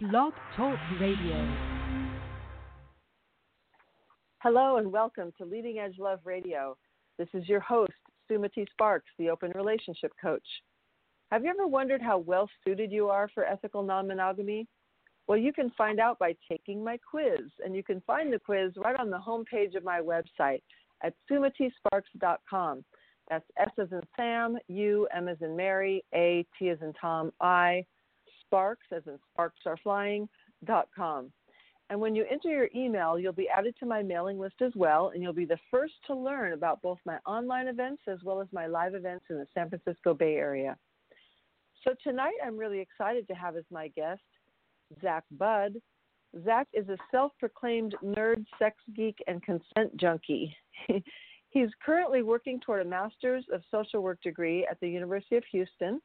Blog Talk Radio. Hello and welcome to Leading Edge Love Radio. This is your host, Sumati Sparks, the Open Relationship Coach. Have you ever wondered how well suited you are for ethical non monogamy? Well, you can find out by taking my quiz, and you can find the quiz right on the homepage of my website at sumatisparks.com. That's S as in Sam, U, M as in Mary, A, T as in Tom, I, Sparks, as in sparks are flying, dot com. And when you enter your email, you'll be added to my mailing list as well, and you'll be the first to learn about both my online events as well as my live events in the San Francisco Bay Area. So tonight, I'm really excited to have as my guest Zach Budd. Zach is a self proclaimed nerd, sex geek, and consent junkie. He's currently working toward a Master's of Social Work degree at the University of Houston.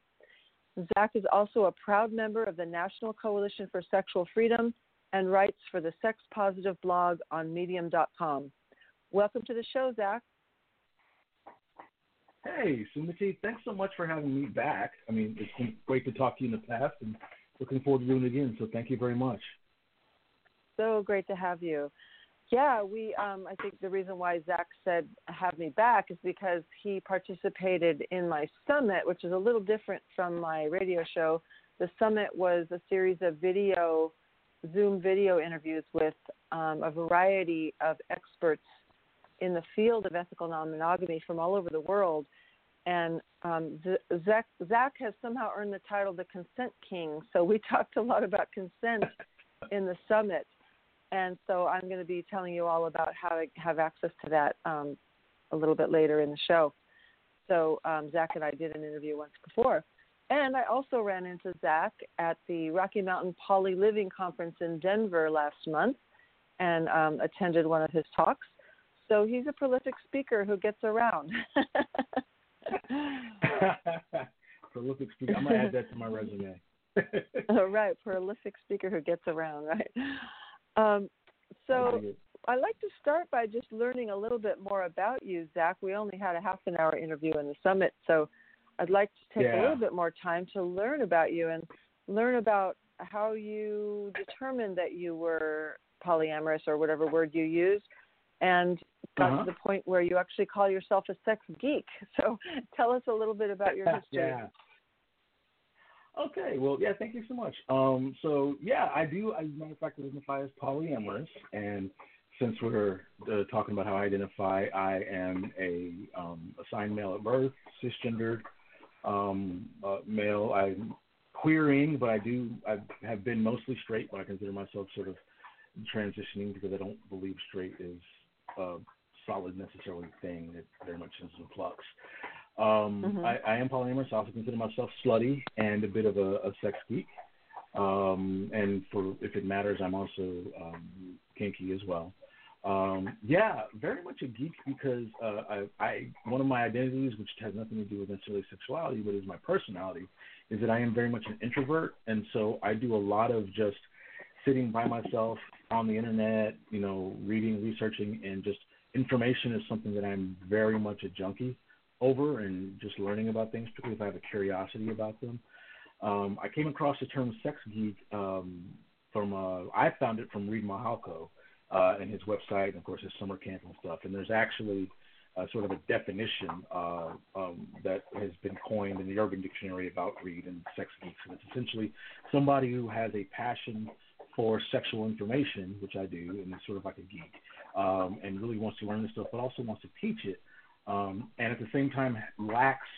Zach is also a proud member of the National Coalition for Sexual Freedom and writes for the Sex Positive blog on Medium.com. Welcome to the show, Zach. Hey, Sumati, thanks so much for having me back. I mean, it's been great to talk to you in the past and looking forward to doing it again. So thank you very much. So great to have you. Yeah, we. Um, I think the reason why Zach said have me back is because he participated in my summit, which is a little different from my radio show. The summit was a series of video, Zoom video interviews with um, a variety of experts in the field of ethical non-monogamy from all over the world. And um, Zach, Zach has somehow earned the title the Consent King. So we talked a lot about consent in the summit and so I'm going to be telling you all about how to have access to that um, a little bit later in the show. So um, Zach and I did an interview once before. And I also ran into Zach at the Rocky Mountain Poly Living Conference in Denver last month and um, attended one of his talks. So he's a prolific speaker who gets around. prolific speaker. I'm going to add that to my resume. All right, prolific speaker who gets around, right? Um, so I'd like to start by just learning a little bit more about you, Zach. We only had a half an hour interview in the summit, so I'd like to take yeah. a little bit more time to learn about you and learn about how you determined that you were polyamorous or whatever word you use and got uh-huh. to the point where you actually call yourself a sex geek. So tell us a little bit about your history. yeah. Okay, well, yeah, thank you so much. Um, so yeah, I do. As a matter of fact, identify as polyamorous, and since we're uh, talking about how I identify, I am a um, assigned male at birth, cisgendered um, uh, male. I'm queering, but I do. I have been mostly straight, but I consider myself sort of transitioning because I don't believe straight is a solid necessarily thing. It very much is in flux. Um, Mhm. I, I am polyamorous. I also consider myself slutty and a bit of a, a sex geek. Um, and for if it matters, I'm also um, kinky as well. Um, yeah, very much a geek because uh, I, I one of my identities, which has nothing to do with necessarily sexuality, but is my personality, is that I am very much an introvert, and so I do a lot of just sitting by myself on the internet, you know, reading, researching, and just information is something that I'm very much a junkie over and just learning about things, particularly if I have a curiosity about them. Um, I came across the term sex geek um, from, uh, I found it from Reid Mihalko uh, and his website, and of course his summer camp and stuff. And there's actually sort of a definition uh, um, that has been coined in the Urban Dictionary about Reed and sex geeks. And it's essentially somebody who has a passion for sexual information, which I do, and is sort of like a geek, um, and really wants to learn this stuff, but also wants to teach it um, and at the same time lacks.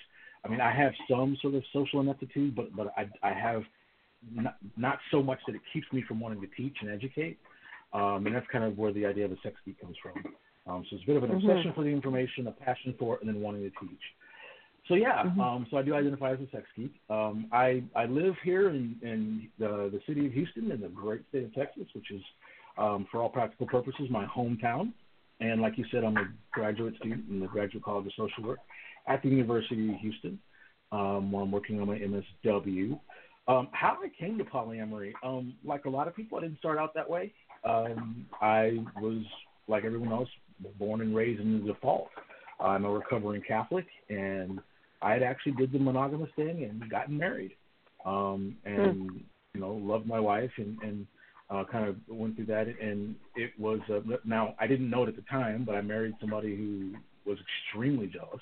I mean, I have some sort of social ineptitude, but but I I have not, not so much that it keeps me from wanting to teach and educate. Um, and that's kind of where the idea of a sex geek comes from. Um, so it's a bit of an Mhm. obsession for the information, a passion for it, and then wanting to teach. So yeah, Mhm. um, so I do identify as a sex geek. Um, I I live here in in the the city of Houston in the great state of Texas, which is um, for all practical purposes my hometown. And like you said, I'm a graduate student in the Graduate College of Social Work at the University of Houston, um, where I'm working on my MSW. Um, how I came to polyamory, um, like a lot of people, I didn't start out that way. Um, I was, like everyone else, born and raised in the default. I'm a recovering Catholic, and I had actually did the monogamous thing and gotten married, um, and you know, loved my wife and and uh, kind of went through that, and it was uh, now I didn't know it at the time, but I married somebody who was extremely jealous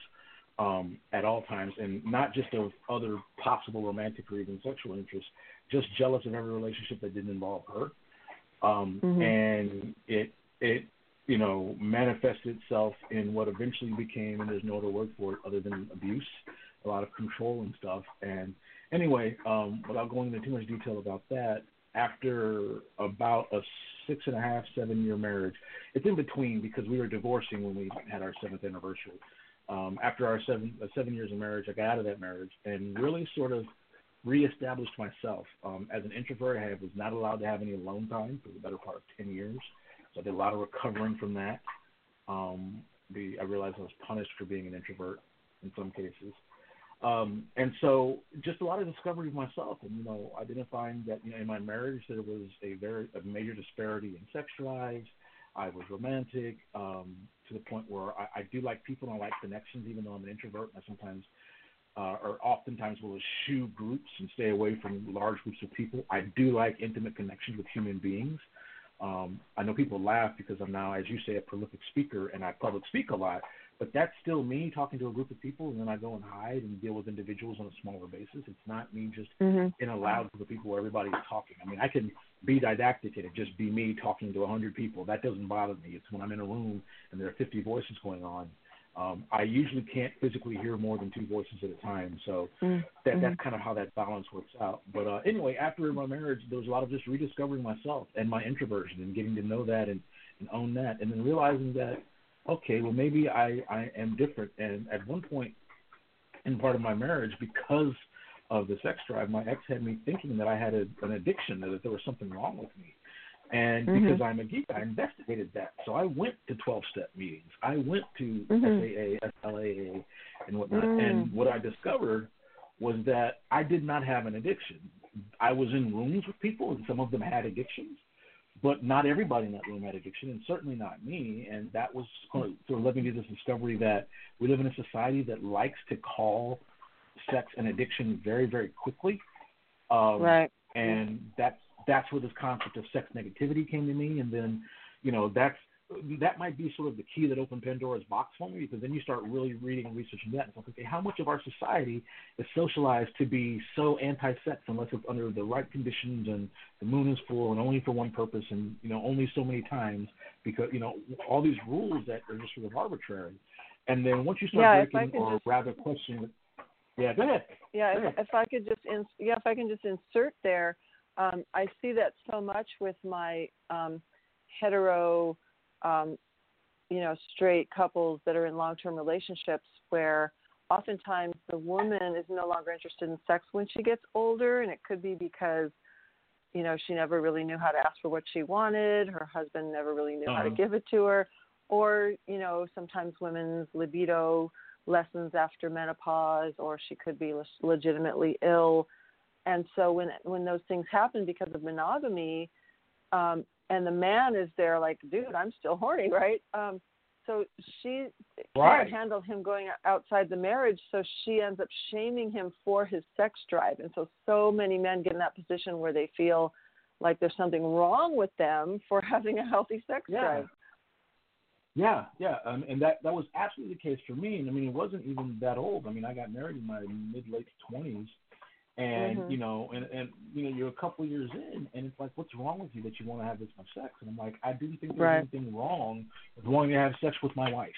um, at all times, and not just of other possible romantic or even sexual interests, just jealous of every relationship that didn't involve her. Um, mm-hmm. And it it you know manifested itself in what eventually became, and there's no other word for it other than abuse, a lot of control and stuff. And anyway, um, without going into too much detail about that, after about a six and a half, seven year marriage. It's in between because we were divorcing when we had our seventh anniversary. Um, after our seven uh, seven years of marriage, I got out of that marriage and really sort of reestablished myself. Um, as an introvert, I was not allowed to have any alone time for the better part of ten years, so I did a lot of recovering from that. Um, the, I realized I was punished for being an introvert in some cases. Um, and so just a lot of discovery of myself and, you know, identifying that, you know, in my marriage there was a very, a major disparity in sex drives. I was romantic, um, to the point where I, I do like people and I like connections, even though I'm an introvert. I sometimes, uh, or oftentimes will eschew groups and stay away from large groups of people. I do like intimate connections with human beings. Um, I know people laugh because I'm now, as you say, a prolific speaker and I public speak a lot. But that's still me talking to a group of people, and then I go and hide and deal with individuals on a smaller basis. It's not me just mm-hmm. in a loud group of people where everybody's talking. I mean, I can be didactic and it just be me talking to a hundred people. That doesn't bother me. It's when I'm in a room and there are 50 voices going on. Um, I usually can't physically hear more than two voices at a time, so mm-hmm. that that's kind of how that balance works out. But uh, anyway, after my marriage, there was a lot of just rediscovering myself and my introversion and getting to know that and, and own that, and then realizing that okay, well maybe I, I am different. And at one point in part of my marriage, because of the sex drive, my ex had me thinking that I had a, an addiction, that there was something wrong with me. And mm-hmm. because I'm a geek, I investigated that. So I went to 12 step meetings. I went to mm-hmm. SAA, SLAA, and whatnot. Mm. And what I discovered was that I did not have an addiction. I was in rooms with people, and some of them had addictions but not everybody in that room had addiction, and certainly not me. And that was sort of led me to this discovery that we live in a society that likes to call sex an addiction very, very quickly. Um, right. And that's that's where this concept of sex negativity came to me, and then, you know, that's that might be sort of the key that opened Pandora's box for me because then you start really reading and researching that and like, okay, how much of our society is socialized to be so anti-sex unless it's under the right conditions and the moon is full and only for one purpose and you know only so many times because you know all these rules that are just sort of arbitrary. And then once you start yeah, breaking or just... rather questioning, yeah, go ahead. Yeah, go if, if I could just ins- yeah, if I can just insert there, um, I see that so much with my um, hetero um, you know, straight couples that are in long-term relationships where oftentimes the woman is no longer interested in sex when she gets older, and it could be because you know she never really knew how to ask for what she wanted, her husband never really knew uh-huh. how to uh-huh. give it to her, or you know sometimes women's libido lessens after menopause, or she could be legitimately ill, and so when when those things happen because of monogamy, um, and the man is there like, dude, I'm still horny, right? Um, so she right. can't handle him going outside the marriage, so she ends up shaming him for his sex drive. And so, so many men get in that position where they feel like there's something wrong with them for having a healthy sex yeah. drive. Yeah, yeah, um, and that that was absolutely the case for me. And I mean, it wasn't even that old. I mean, I got married in my mid late twenties, and mm-hmm. you know, and and you know, you're a couple years in, and it's like, what's wrong with you that you want to have this much sex? And I'm like, I didn't think there was right. anything wrong with wanting to have sex with my wife,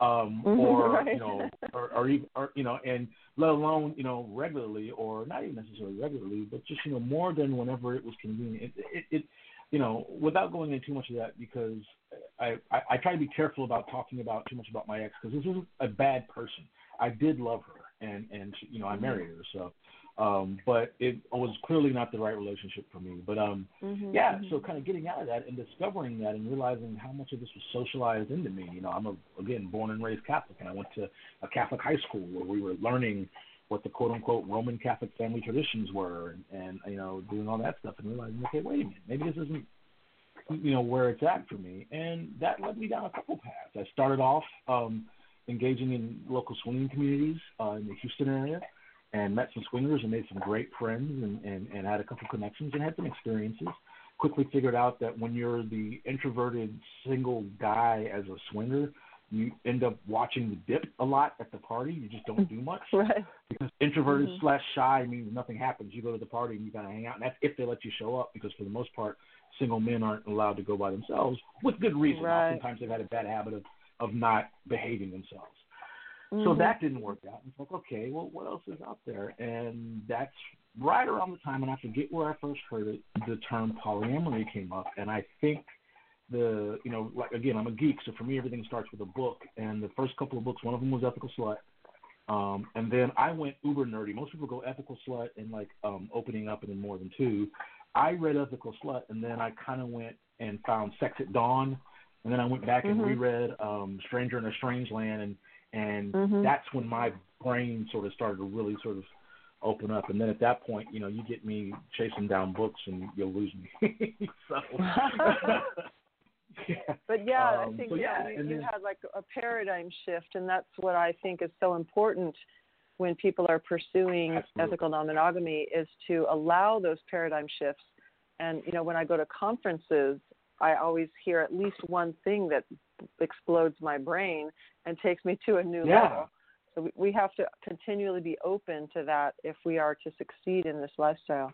um, mm-hmm, or right. you know, or, or even, or you know, and let alone you know regularly, or not even necessarily regularly, but just you know more than whenever it was convenient. It, it, it you know, without going into too much of that, because I, I I try to be careful about talking about too much about my ex because this isn't a bad person. I did love her, and and she, you know I mm-hmm. married her, so um, but it was clearly not the right relationship for me. But um, mm-hmm, yeah, mm-hmm. so kind of getting out of that and discovering that and realizing how much of this was socialized into me. You know, I'm a, again born and raised Catholic, and I went to a Catholic high school where we were learning what the quote unquote Roman Catholic family traditions were, and, and you know, doing all that stuff, and realizing, okay, wait a minute, maybe this isn't you know where it's at for me, and that led me down a couple paths. I started off um, engaging in local swinging communities uh, in the Houston area and met some swingers and made some great friends and, and, and had a couple connections and had some experiences. Quickly figured out that when you're the introverted single guy as a swinger, you end up watching the dip a lot at the party. You just don't do much. right. Because introverted mm-hmm. slash shy means nothing happens. You go to the party and you kind of hang out, and that's if they let you show up. Because for the most part, single men aren't allowed to go by themselves with good reason. Right. Oftentimes they've had a bad habit of of not behaving themselves. Mm-hmm. So that didn't work out. It's like, okay, well, what else is out there? And that's right around the time, and I forget where I first heard it, the term polyamory came up. And I think the, you know, like again, I'm a geek, so for me, everything starts with a book. And the first couple of books, one of them was Ethical Slut. Um, and then I went uber nerdy. Most people go Ethical Slut and like um, opening up and in more than two. I read Ethical Slut, and then I kind of went and found Sex at Dawn, and then I went back mm-hmm. and reread um, Stranger in a Strange Land, and and mm-hmm. that's when my brain sort of started to really sort of open up. And then at that point, you know, you get me chasing down books, and you'll lose me. so. yeah. But yeah, um, I think so yeah, you, you had like a paradigm shift, and that's what I think is so important when people are pursuing Absolutely. ethical non-monogamy is to allow those paradigm shifts. And you know, when I go to conferences, I always hear at least one thing that explodes my brain and takes me to a new yeah. level. So we, we have to continually be open to that if we are to succeed in this lifestyle.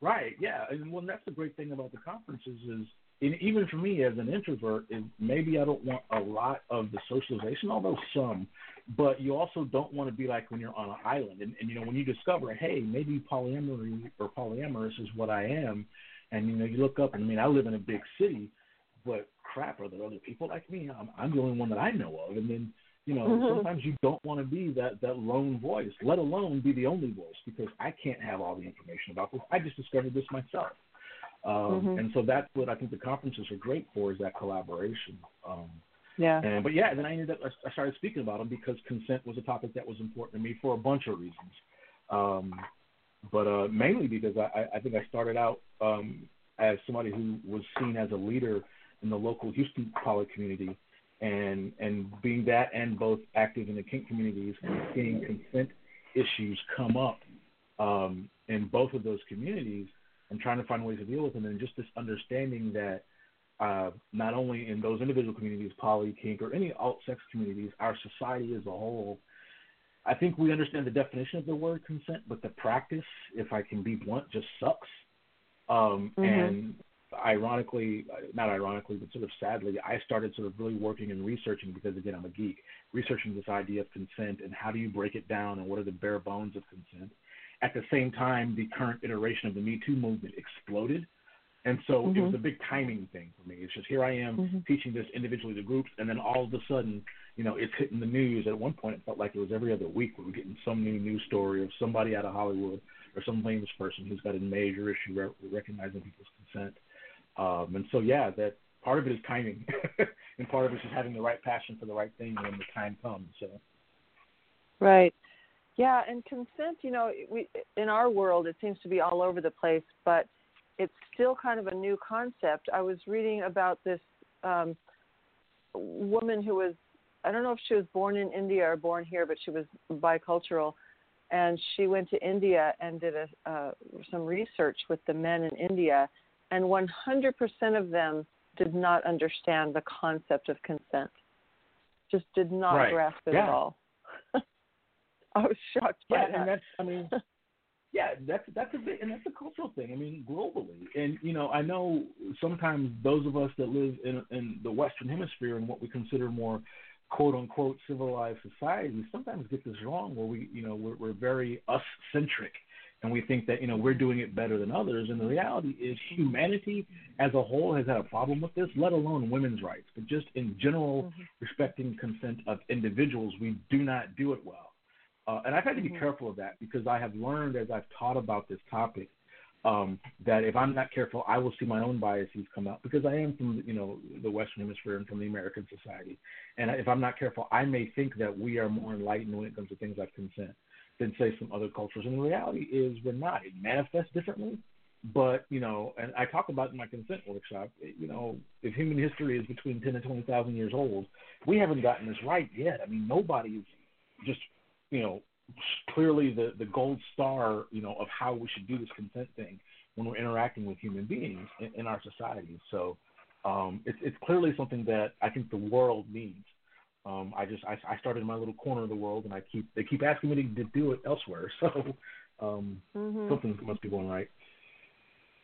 Right. Yeah. And well, that's the great thing about the conferences is, and even for me as an introvert, is maybe I don't want a lot of the socialization, although some, but you also don't want to be like when you're on an island. And, and you know, when you discover, hey, maybe polyamory or polyamorous is what I am, and you know, you look up and I mean, I live in a big city, but crap, are there other people like me? I'm, I'm the only one that I know of. And then, you know, mm-hmm. sometimes you don't want to be that that lone voice, let alone be the only voice, because I can't have all the information about this. I just discovered this myself. Um, mm-hmm. And so that's what I think the conferences are great for is that collaboration. Um, yeah. And but yeah, then I ended up I started speaking about them because consent was a topic that was important to me for a bunch of reasons. Um, but uh, mainly because I, I think I started out um, as somebody who was seen as a leader in the local Houston poly community, and and being that and both active in the kink communities and seeing consent issues come up um, in both of those communities, and trying to find ways to deal with them, and just this understanding that uh, not only in those individual communities, poly, kink, or any alt sex communities, our society as a whole. I think we understand the definition of the word consent, but the practice, if I can be blunt, just sucks. Um, mm-hmm. And ironically, not ironically, but sort of sadly, I started sort of really working and researching because, again, I'm a geek, researching this idea of consent and how do you break it down and what are the bare bones of consent. At the same time, the current iteration of the Me Too movement exploded. And so mm-hmm. it was a big timing thing for me. It's just here I am mm-hmm. teaching this individually to groups, and then all of a sudden, you know, it's hitting the news. At one point, it felt like it was every other week we were getting some new news story of somebody out of Hollywood or some famous person who's got a major issue re- recognizing people's consent. Um, and so, yeah, that part of it is timing, and part of it is just having the right passion for the right thing when the time comes. So. Right. Yeah, and consent, you know, we in our world it seems to be all over the place, but it's still kind of a new concept. I was reading about this um, woman who was I don't know if she was born in India or born here, but she was bicultural, and she went to India and did a, uh, some research with the men in India, and 100% of them did not understand the concept of consent. Just did not right. grasp it yeah. at all. I was shocked by yeah, that. and that's I mean, yeah, that's that's a bit, and that's a cultural thing. I mean, globally, and you know, I know sometimes those of us that live in in the Western Hemisphere and what we consider more quote unquote civilized societies sometimes get this wrong, where we you know we're, we're very us centric. And we think that you know we're doing it better than others, and the reality is humanity as a whole has had a problem with this. Let alone women's rights, but just in general, mm-hmm. respecting consent of individuals, we do not do it well. Uh, and I've had to be mm-hmm. careful of that because I have learned as I've taught about this topic um, that if I'm not careful, I will see my own biases come out because I am from you know the Western Hemisphere and from the American society. And if I'm not careful, I may think that we are more enlightened when it comes to things like consent than say some other cultures. And the reality is we're not. It manifests differently. But you know, and I talk about in my consent workshop. You know, if human history is between ten and twenty thousand years old, we haven't gotten this right yet. I mean, nobody's just you know, clearly the the gold star, you know, of how we should do this consent thing when we're interacting with human beings in, in our society. So um, it's it's clearly something that I think the world needs. Um, I just I, I started in my little corner of the world, and I keep they keep asking me to, to do it elsewhere. So um, mm-hmm. something must be going right.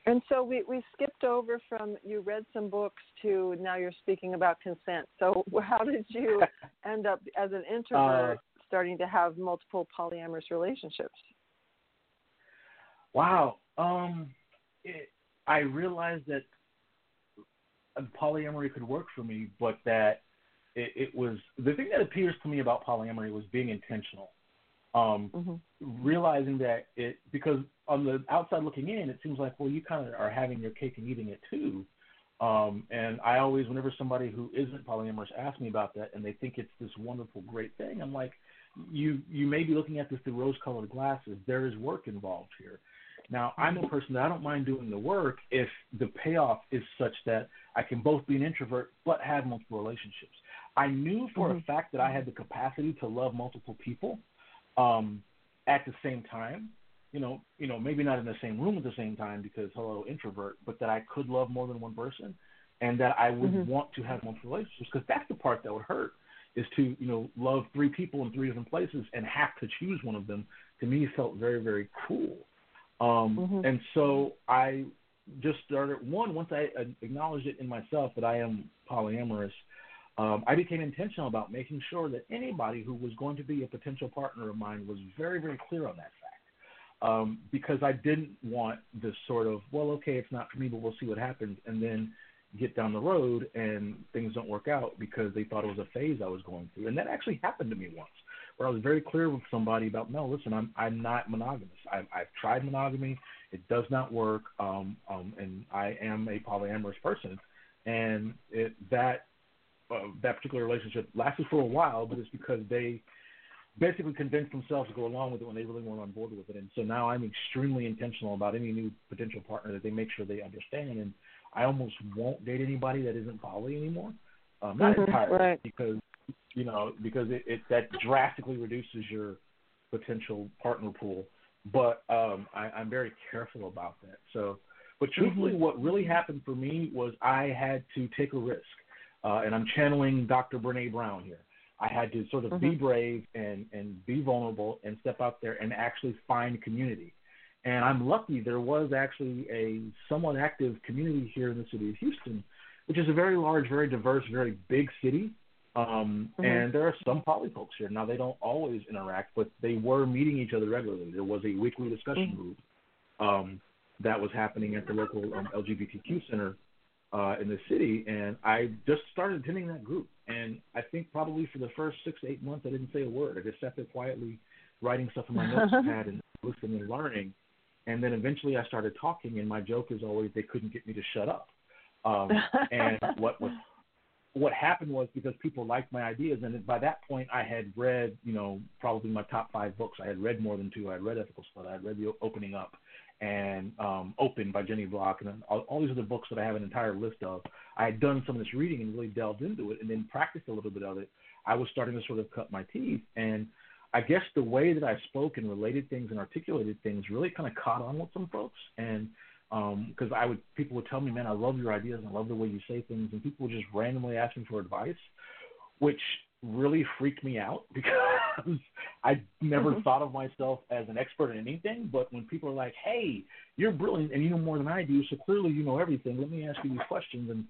And so we, we skipped over from you read some books to now you're speaking about consent. So how did you end up as an introvert uh, starting to have multiple polyamorous relationships? Wow. Um, it, I realized that polyamory could work for me, but that it, it, was the thing that appears to me about polyamory was being intentional. Um, mm-hmm. Realizing that it because on the outside looking in, it seems like well you kind of are having your cake and eating it too. Um, and I always, whenever somebody who isn't polyamorous asks me about that, and they think it's this wonderful, great thing, I'm like, you you may be looking at this through rose-colored glasses. There is work involved here. Now, I'm a person that I don't mind doing the work if the payoff is such that I can both be an introvert but have multiple relationships. I knew for mm-hmm. a fact that I had the capacity to love multiple people um, at the same time. You know, you know, maybe not in the same room at the same time because hello introvert, but that I could love more than one person, and that I would mm-hmm. want to have multiple relationships because that's the part that would hurt is to you know love three people in three different places and have to choose one of them. To me, felt very very cruel. Um, mm-hmm. And so I just started one once I acknowledged it in myself that I am polyamorous. Um, I became intentional about making sure that anybody who was going to be a potential partner of mine was very, very clear on that fact. Um, because I didn't want this sort of, well, okay, it's not for me, but we'll see what happens, and then get down the road and things don't work out because they thought it was a phase I was going through. And that actually happened to me once where I was very clear with somebody about no, listen, I'm I'm not monogamous. I've, I've tried monogamy, it does not work, um, um, and I am a polyamorous person, and it, that uh, that particular relationship lasted for a while, but it's because they basically convinced themselves to go along with it when they really weren't on board with it. And so now I'm extremely intentional about any new potential partner that they make sure they understand. And I almost won't date anybody that isn't poly anymore. Um, not mm-hmm, entirely, right. because you know, because it, it that drastically reduces your potential partner pool. But um, I, I'm very careful about that. So, but truthfully, mm-hmm. what really happened for me was I had to take a risk, uh, and I'm channeling Dr. Brene Brown here. I had to sort of mm-hmm. be brave and and be vulnerable and step out there and actually find community. And I'm lucky there was actually a somewhat active community here in the city of Houston, which is a very large, very diverse, very big city. Um, mm-hmm. And there are some poly folks here. Now, they don't always interact, but they were meeting each other regularly. There was a weekly discussion mm-hmm. group um, that was happening at the local um, LGBTQ center uh, in the city. And I just started attending that group. And I think probably for the first six to eight months, I didn't say a word. I just sat there quietly writing stuff in my notepad and listening and learning. And then eventually I started talking, and my joke is always they couldn't get me to shut up. Um, and what was what happened was because people liked my ideas, and by that point, I had read, you know, probably my top five books. I had read more than two. I had read Ethical Slut. I had read The Opening Up and um, Open by Jenny Block, and all, all these other books that I have an entire list of. I had done some of this reading and really delved into it, and then practiced a little bit of it. I was starting to sort of cut my teeth, and I guess the way that I spoke and related things and articulated things really kind of caught on with some folks, and because um, I would people would tell me, man, I love your ideas, I love the way you say things, and people would just randomly ask me for advice, which really freaked me out because I never mm-hmm. thought of myself as an expert in anything. But when people are like, "Hey, you're brilliant and you know more than I do, so clearly you know everything. Let me ask you these questions." And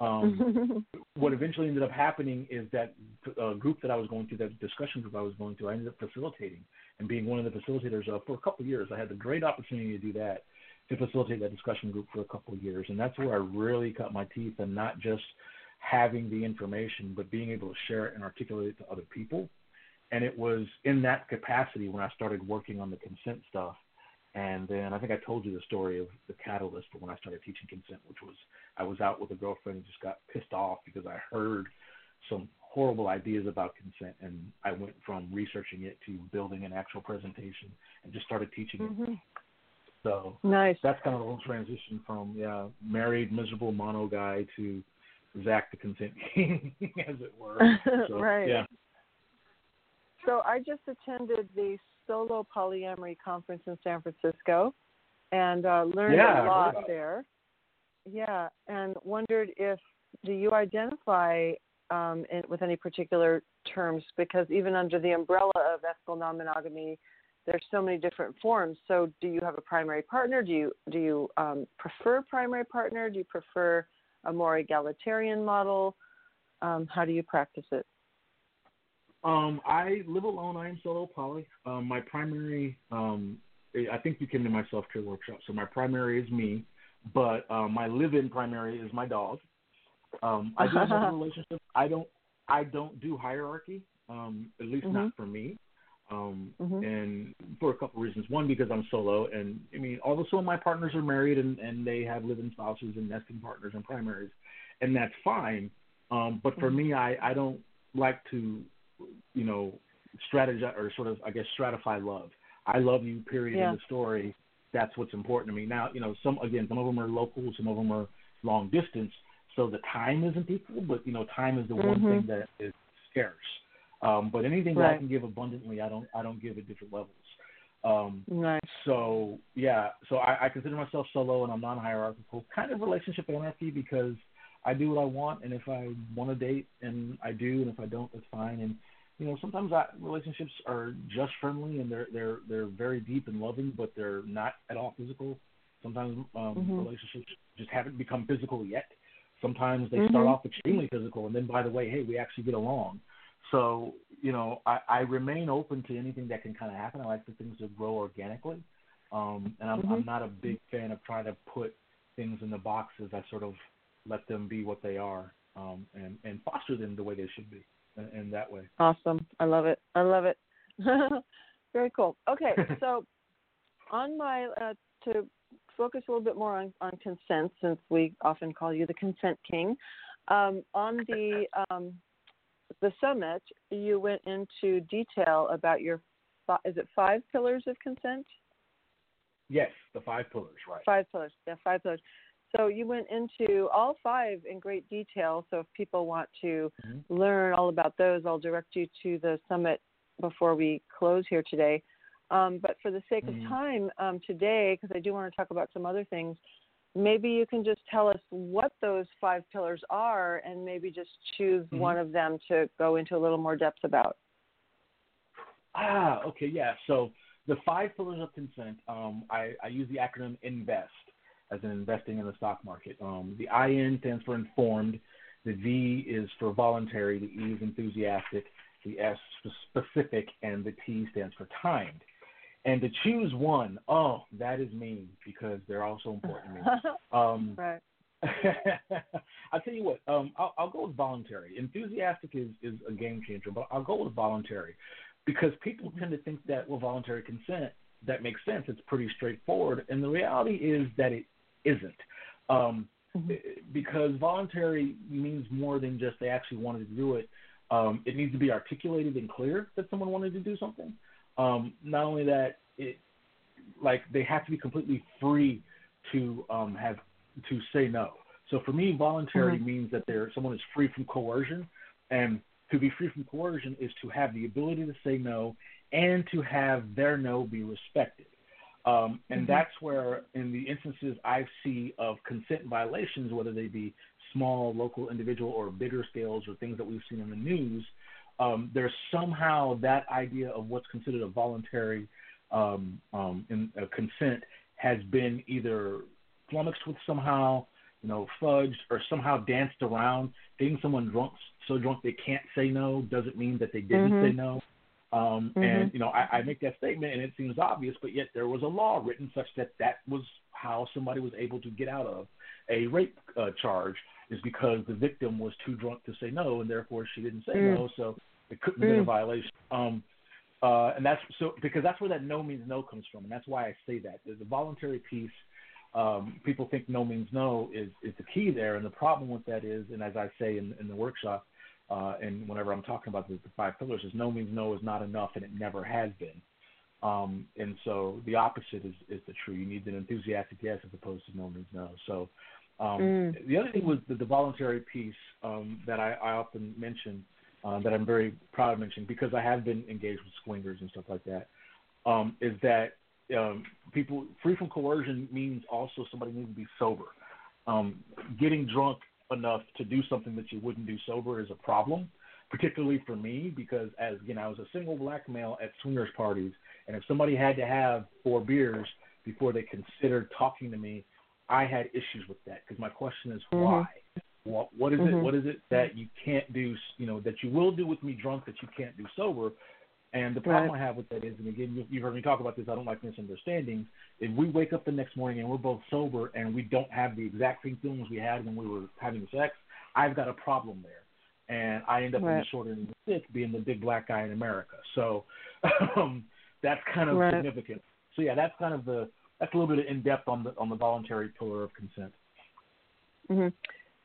um, what eventually ended up happening is that uh, group that I was going to, that discussion group I was going to, I ended up facilitating and being one of the facilitators of for a couple of years. I had the great opportunity to do that to facilitate that discussion group for a couple of years, and that's where I really cut my teeth and not just having the information, but being able to share it and articulate it to other people. And it was in that capacity when I started working on the consent stuff. And then I think I told you the story of the catalyst for when I started teaching consent, which was I was out with a girlfriend and just got pissed off because I heard some horrible ideas about consent, and I went from researching it to building an actual presentation and just started teaching mm-hmm. it. So nice. That's kind of the whole transition from yeah, married miserable mono guy to Zach the consent king, as it were. So, right. Yeah. So I just attended the solo polyamory conference in San Francisco, and uh, learned Yeah, a lot there. Yeah, and wondered if do you identify um, in, with any particular terms? Because even under the umbrella of ethical non-monogamy, there's so many different forms. So, do you have a primary partner? Do you do you um, prefer primary partner? Do you prefer a more egalitarian model? Um, how do you practice it? Um, I live alone. I am solo poly. Um, my primary, um, I think you came to my self care workshop. So my primary is me, but um, my live-in primary is my dog. Um, I do have a relationship. I don't. I don't do hierarchy. Um, at least not for me. Um, Mhm. and for a couple reasons. One, because I'm solo, and I mean, although some of my partners are married and, and they have live-in spouses and nesting partners and primaries, and that's fine. Um, but for Mhm. me, I, I don't like to, you know, strategize or sort of, I guess, stratify love. I love you, period, Yeah. in the story. That's what's important to me. Now, you know, some again, some of them are local, some of them are long distance, so the time isn't equal. But you know, time is the one Mhm. thing that is scarce. Um, but anything that I can give abundantly, I don't, I don't give at different levels. Um, Nice. so yeah, so I, I consider myself solo and I'm non-hierarchical, kind of relationship anarchy because I do what I want, and if I want to date, and I do, and if I don't, that's fine. And you know, sometimes I, relationships are just friendly and they're they're they're very deep and loving, but they're not at all physical. Sometimes um, Mhm. relationships just haven't become physical yet. Sometimes they Mhm. start off extremely physical, and then by the way, hey, we actually get along. So you know, I, I remain open to anything that can kind of happen. I like for things to grow organically, um, and I'm, I'm Mhm. not a big fan of trying to put things in the boxes. I sort of let them be what they are, um, and and foster them the way they should be, in, in that way. Awesome. I love it. I love it. Very cool. Okay, so on my uh, to focus a little bit more on, on consent, since we often call you the consent king. Um, on the um, the summit, you went into detail about your is it five pillars of consent? Yes, the five pillars, right? Five pillars. Yeah, five pillars. So you went into all five in great detail. So if people want to Mhm. learn all about those, I'll direct you to the summit before we close here today. Um, but for the sake Mhm. of time um, today, because I do want to talk about some other things, maybe you can just tell us what those five pillars are and maybe just choose Mhm. one of them to go into a little more depth about. Ah, okay, yeah. So the five pillars of consent, um, I, I use the acronym INVEST as in investing in the stock market. Um, the IN stands for informed, the V is for voluntary, the E is enthusiastic, the S for specific, and the T stands for timed. And to choose one, oh, that is me because they're all so important to me. Um, right. I'll tell you what. Um, I'll, I'll go with voluntary. Enthusiastic is, is a game changer, but I'll go with voluntary because people tend to think that well, voluntary consent that makes sense. It's pretty straightforward, and the reality is that it isn't. Um, Mhm. because voluntary means more than just they actually wanted to do it. Um, it needs to be articulated and clear that someone wanted to do something. Um, not only that, it like they have to be completely free to um, have to say no. So for me, voluntary Mhm. means that there someone is free from coercion, and to be free from coercion is to have the ability to say no and to have their no be respected. Um, and Mhm. that's where, in the instances I see of consent violations, whether they be small, local, individual, or bigger scales, or things that we've seen in the news, um, there's somehow that idea of what's considered a voluntary um, um, in, uh, consent has been either flummoxed with somehow, you know, fudged, or somehow danced around. Getting someone drunk, so drunk they can't say no, doesn't mean that they didn't Mhm. say no. Um, Mhm. And you know, I, I make that statement, and it seems obvious, but yet there was a law written such that that was how somebody was able to get out of a rape uh, charge, is because the victim was too drunk to say no, and therefore she didn't say Mm. no, so it couldn't have been a Mm. violation. Um, uh, and that's so because that's where that no means no comes from, and that's why I say that the voluntary piece. Um, people think no means no is, is the key there, and the problem with that is, and as I say in, in the workshop, uh, and whenever I'm talking about the, the five pillars, is no means no is not enough, and it never has been. Um, and so the opposite is, is the true. You need an enthusiastic yes as opposed to no means no. So um, Mm. the other thing was the, the voluntary piece um, that I, I often mention, uh, that I'm very proud of mentioning because I have been engaged with swingers and stuff like that. um, is that um, people free from coercion means also somebody needs to be sober. Um, getting drunk enough to do something that you wouldn't do sober is a problem, particularly for me because as you know, I was a single black male at swingers parties, and if somebody had to have four beers before they considered talking to me, I had issues with that because my question is Mm-hmm. why. What, what is Mhm. it? What is it that you can't do? You know that you will do with me drunk that you can't do sober. And the problem Right. I have with that is, and again, you, you've heard me talk about this. I don't like misunderstandings. If we wake up the next morning and we're both sober and we don't have the exact same feelings we had when we were having sex, I've got a problem there, and I end up in the Right. short end of the stick, being the big black guy in America. So um, that's kind of Right. significant. So yeah, that's kind of the that's a little bit of in depth on the on the voluntary pillar of consent. hmm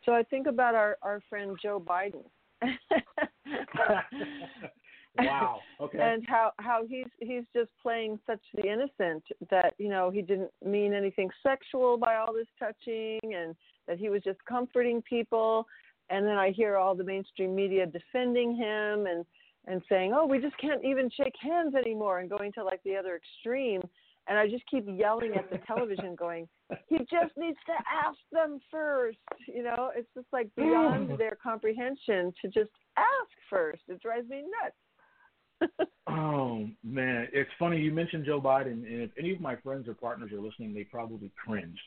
So I think about our our friend Joe Biden. wow. Okay. and how how he's he's just playing such the innocent that you know he didn't mean anything sexual by all this touching and that he was just comforting people. And then i hear all the mainstream media defending him and and saying oh we just can't even shake hands anymore and going to like the other extreme. And i just keep yelling at the television going he just needs to ask them first you know? It's just like beyond their comprehension to just ask first. It drives me nuts Oh man, it's funny you mentioned Joe Biden, and if any of my friends or partners are listening, they probably cringed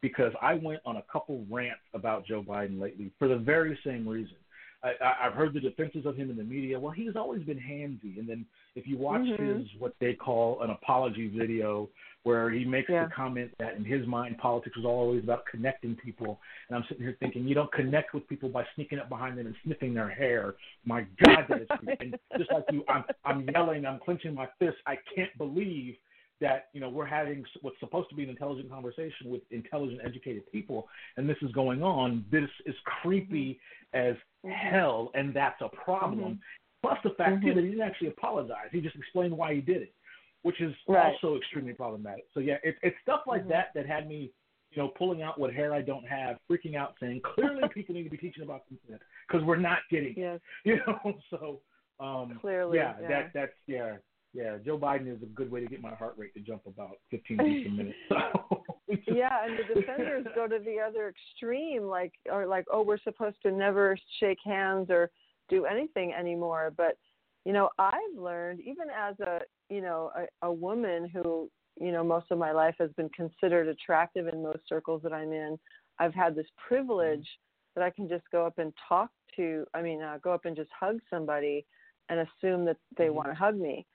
because I went on a couple rants about Joe Biden lately for the very same reason. I, I, I've heard the defenses of him in the media. Well, he's always been handsy, and then if you watch Mhm. his what they call an apology video, where he makes Yeah. the comment that in his mind politics was always about connecting people, and I'm sitting here thinking you don't connect with people by sneaking up behind them and sniffing their hair. My God, that is creepy. And just like you, I'm I'm yelling, I'm clenching my fists. I can't believe that you know we're having what's supposed to be an intelligent conversation with intelligent, educated people, and this is going on. This is creepy as hell, and that's a problem. Mhm. Plus the fact too Mhm. that he didn't actually apologize. He just explained why he did it, which is Right. also extremely problematic. So yeah, it's it's stuff like that that had me, you know, pulling out what hair I don't have, freaking out, saying clearly people need to be teaching about consent because we're not getting it. yes You know, so um, Clearly, yeah, yeah. that that's yeah, yeah. Joe Biden is a good way to get my heart rate to jump about 15 beats a minute. So, yeah and the defenders go to the other extreme like or like oh we're supposed to never shake hands or do anything anymore. But you know i've learned even as a you know a, a woman who you know most of my life has been considered attractive in most circles that i'm in i've had this privilege that i can just go up and talk to i mean uh, go up and just hug somebody and assume that they Mhm. want to hug me.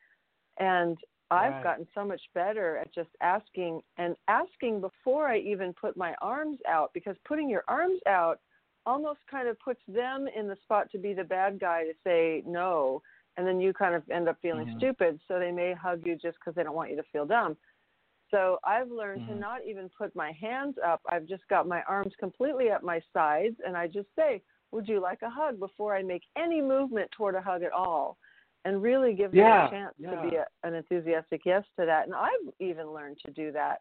And I've Right. gotten so much better at just asking and asking before I even put my arms out because putting your arms out almost kind of puts them in the spot to be the bad guy to say no and then you kind of end up feeling Mhm. stupid so they may hug you just because they don't want you to feel dumb. So I've learned to Mhm. not even put my hands up. I've just got my arms completely at my sides and I just say, "Would you like a hug?" before I make any movement toward a hug at all and really give them Yeah, a chance to be a, an enthusiastic yes to that. And I've even learned to do that,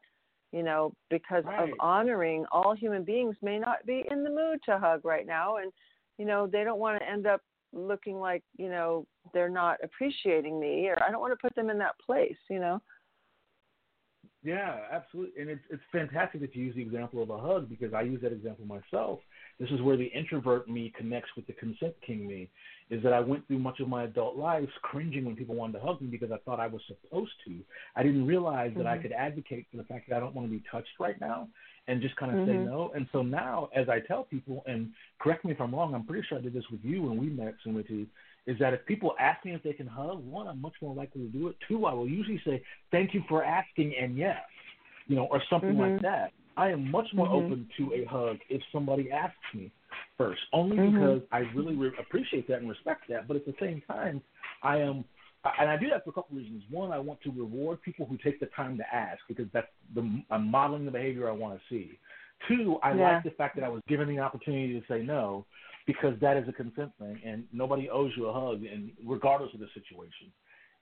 you know, because Right. of honoring all human beings may not be in the mood to hug right now. And, you know, they don't want to end up looking like, you know, they're not appreciating me or I don't want to put them in that place, you know? Yeah, absolutely. And it's it's fantastic that you use the example of a hug because I use that example myself. This is where the introvert me connects with the consent king me. Is that I went through much of my adult life cringing when people wanted to hug me because I thought I was supposed to. I didn't realize that I Mhm. could advocate for the fact that I don't want to be touched right now and just kind of say Mhm. no. And so now, as I tell people, and correct me if I'm wrong, I'm pretty sure I did this with you when we met, Sumati, is that if people ask me if they can hug, one, I'm much more likely to do it. Two, I will usually say, thank you for asking and yes, you know, or something Mhm. like that. I am much more Mhm. open to a hug if somebody asks me first, only Mhm. because I really re- appreciate that and respect that. But at the same time, I am, and I do that for a couple reasons. One, I want to reward people who take the time to ask because that's the I'm modeling the behavior I want to see. Two, I Yeah. like the fact that I was given the opportunity to say no because that is a consent thing, and nobody owes you a hug, and regardless of the situation.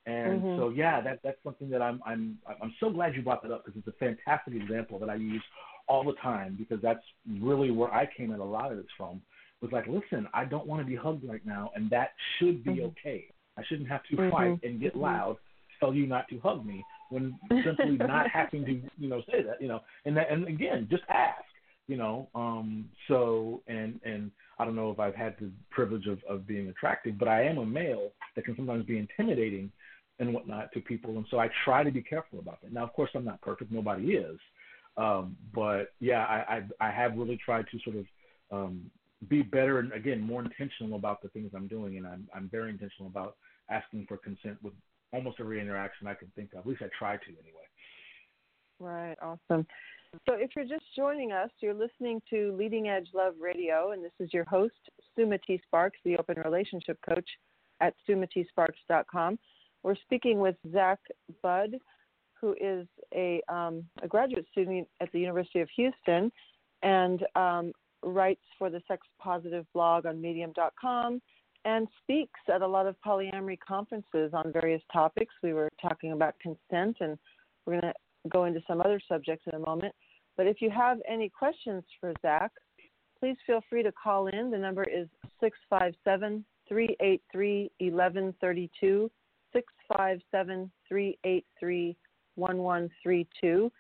And Mhm. so, yeah, that that's something that I'm I'm I'm so glad you brought that up because it's a fantastic example that I use all the time because that's really where I came at a lot of this from. Was like, listen, I don't want to be hugged right now, and that should be Mhm. okay. I shouldn't have to Mhm. fight and get Mhm. loud, tell you not to hug me when simply not having to, you know, say that, you know, and that, and again, just ask, you know, um, so, and, and I don't know if I've had the privilege of, of being attractive, but I am a male that can sometimes be intimidating and whatnot to people. And so I try to be careful about that. Now, of course, I'm not perfect. Nobody is. Um, but yeah, I, I, I have really tried to sort of, um, be better and again, more intentional about the things I'm doing. And I'm, I'm very intentional about asking for consent with almost every interaction I can think of. At least I try to anyway. Right. Awesome. So, if you're just joining us, you're listening to Leading Edge Love Radio, and this is your host, Sumati Sparks, the Open Relationship Coach at sumatisparks.com. We're speaking with Zach Budd, who is a, um, a graduate student at the University of Houston and um, writes for the Sex Positive blog on Medium.com and speaks at a lot of polyamory conferences on various topics. We were talking about consent, and we're going to go into some other subjects in a moment. But if you have any questions for Zach, please feel free to call in. The number is 657 383 1132. 657 383 1132.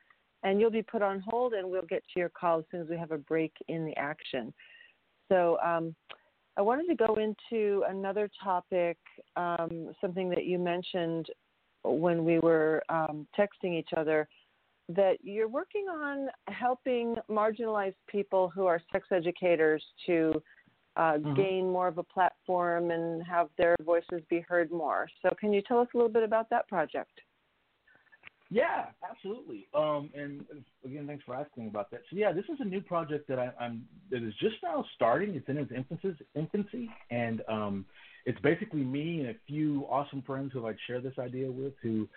And you'll be put on hold, and we'll get to your call as soon as we have a break in the action. So, um, I wanted to go into another topic, um, something that you mentioned when we were um, texting each other, that you're working on helping marginalized people who are sex educators to uh, mm-hmm. gain more of a platform and have their voices be heard more. So, can you tell us a little bit about that project? Yeah, absolutely. Um, and again, thanks for asking about that. So yeah, this is a new project that I, am that is just now starting. It's in its infancy, infancy, and um, it's basically me and a few awesome friends who I'd share this idea with, who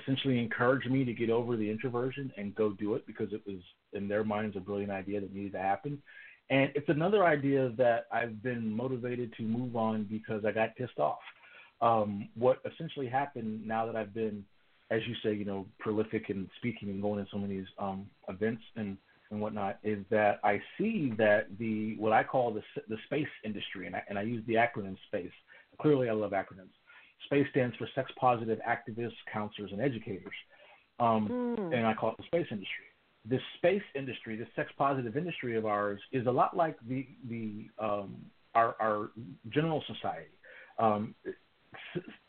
essentially encouraged me to get over the introversion and go do it because it was in their minds a brilliant idea that needed to happen. And it's another idea that I've been motivated to move on because I got pissed off. Um, what essentially happened now that I've been as you say, you know, prolific in speaking and going to so many um, events and and whatnot, is that I see that the what I call the the space industry, and I, and I use the acronym SPACE. Clearly, I love acronyms. SPACE stands for Sex Positive Activists, Counselors, and Educators, um, mm. and I call it the space industry. The space industry, the sex positive industry of ours, is a lot like the the um, our our general society. Um,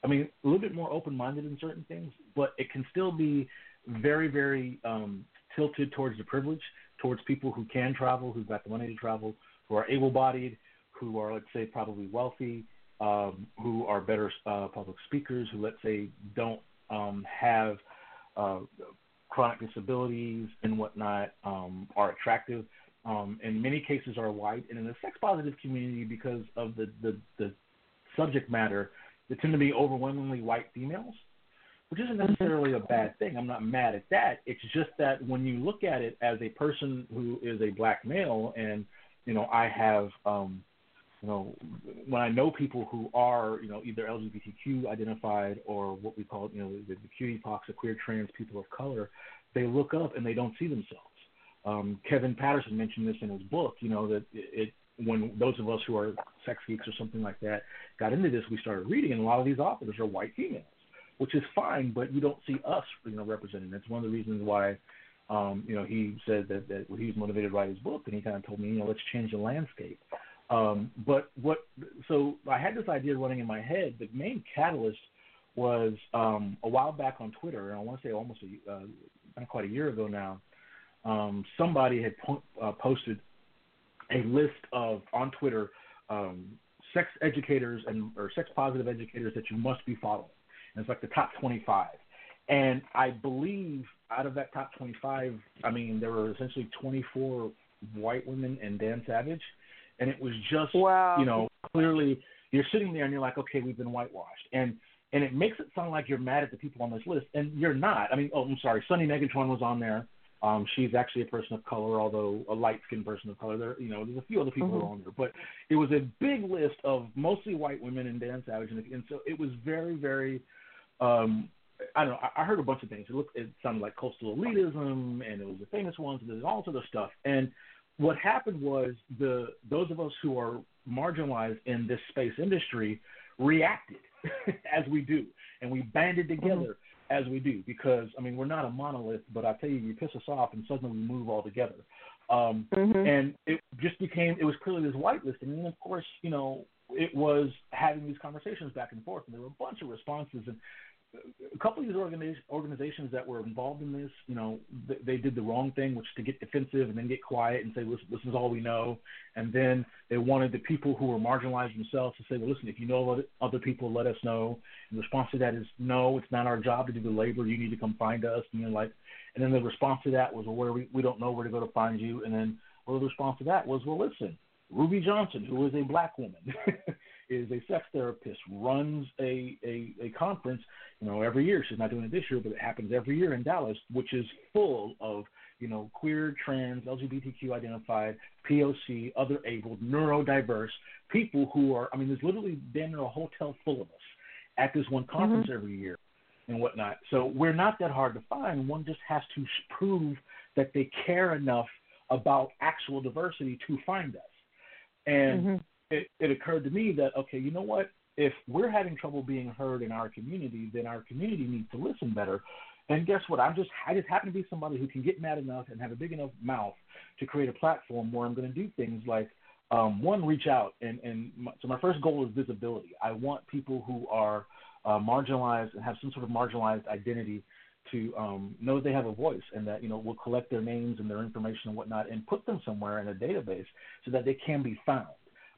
I mean, a little bit more open minded in certain things, but it can still be very, very um, tilted towards the privilege, towards people who can travel, who've got the money to travel, who are able bodied, who are, let's say, probably wealthy, um, who are better uh, public speakers, who, let's say, don't um, have uh, chronic disabilities and whatnot, um, are attractive. Um, in many cases, are white, and in the sex positive community, because of the, the, the subject matter, they tend to be overwhelmingly white females, which isn't necessarily a bad thing. I'm not mad at that. It's just that when you look at it as a person who is a black male, and you know, I have, um, you know, when I know people who are, you know, either LGBTQ identified or what we call, you know, the, the QTPOCs, the queer trans people of color, they look up and they don't see themselves. Um, Kevin Patterson mentioned this in his book, you know, that it, it when those of us who are sex geeks or something like that got into this, we started reading, and a lot of these authors are white females, which is fine, but you don't see us, you know, represented. That's one of the reasons why, um, you know, he said that, that he was motivated to write his book, and he kind of told me, you know, let's change the landscape. Um, but what, so I had this idea running in my head. The main catalyst was um, a while back on Twitter, and I want to say almost a, uh, quite a year ago now. Um, somebody had po- uh, posted a list of on Twitter um, sex educators and or sex positive educators that you must be following. And it's like the top 25. And I believe out of that top 25, I mean there were essentially 24 white women and Dan Savage, and it was just wow. you know clearly you're sitting there and you're like, okay, we've been whitewashed, and and it makes it sound like you're mad at the people on this list, and you're not. I mean, oh, I'm sorry, Sunny Megatron was on there. Um, she's actually a person of color, although a light-skinned person of color. There, you know, there's a few other people mm-hmm. on there, but it was a big list of mostly white women and Dan Savage, and, and so it was very, very. Um, I don't know. I, I heard a bunch of things. It looked, it sounded like coastal elitism, and it was the famous ones, and all sorts of stuff. And what happened was the those of us who are marginalized in this space industry reacted as we do, and we banded together. Mm-hmm as we do because I mean we're not a monolith, but I tell you, you piss us off and suddenly we move all together. Um, mm-hmm. And it just became it was clearly this whitelisting, and then of course you know it was having these conversations back and forth, and there were a bunch of responses, and a couple of these organiz- organizations that were involved in this, you know, they, they did the wrong thing, which to get defensive and then get quiet and say, listen, this is all we know. And then they wanted the people who were marginalized themselves to say, well, listen, if you know other people, let us know. And the response to that is, no, it's not our job to do the labor. You need to come find us. And you're like, and then the response to that was, well, where we, we don't know where to go to find you. And then, well, the response to that was, well, listen, Ruby Johnson, who is a black woman, is a sex therapist, runs a, a, a conference, you know, every year. She's not doing it this year, but it happens every year in Dallas, which is full of, you know, queer, trans, LGBTQ identified, POC, other abled, neurodiverse people who are, I mean, there's literally damn near a hotel full of us at this one conference mm-hmm. every year and whatnot. So we're not that hard to find. One just has to prove that they care enough about actual diversity to find us. And mm-hmm. It, it occurred to me that, okay, you know what? If we're having trouble being heard in our community, then our community needs to listen better. And guess what? I'm just I just happen to be somebody who can get mad enough and have a big enough mouth to create a platform where I'm going to do things like um, one, reach out, and and my, so my first goal is visibility. I want people who are uh, marginalized and have some sort of marginalized identity to um, know they have a voice and that you know we'll collect their names and their information and whatnot and put them somewhere in a database so that they can be found.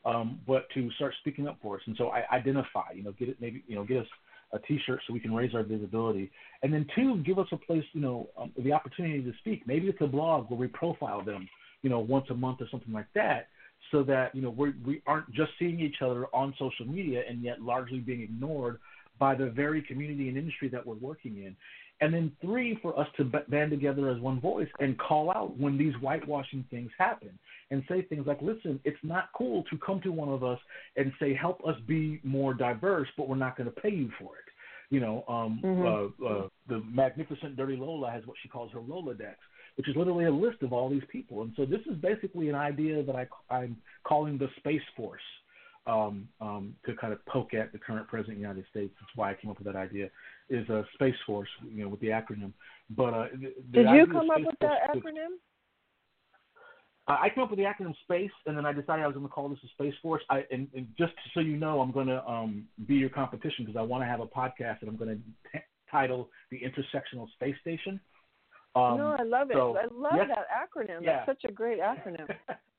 Um, but to start speaking up for us, and so I identify, you know, get it maybe you know get us a T-shirt so we can raise our visibility, and then two, give us a place, you know, um, the opportunity to speak. Maybe it's a blog where we profile them, you know, once a month or something like that, so that you know we we aren't just seeing each other on social media and yet largely being ignored by the very community and industry that we're working in. And then three, for us to band together as one voice and call out when these whitewashing things happen and say things like, listen, it's not cool to come to one of us and say, help us be more diverse, but we're not going to pay you for it. You know, um, mm-hmm. uh, uh, the magnificent Dirty Lola has what she calls her Rolodex, which is literally a list of all these people. And so this is basically an idea that I, I'm calling the Space Force um, um, to kind of poke at the current president of the United States. That's why I came up with that idea. Is a Space Force, you know, with the acronym. But uh, the, the did you come up with that acronym? Uh, I came up with the acronym SPACE, and then I decided I was going to call this a Space Force. I, and, and just so you know, I'm going to um, be your competition because I want to have a podcast that I'm going to t- title the Intersectional Space Station. Um, no, I love it. So, I love yes, that acronym. Yeah. That's such a great acronym.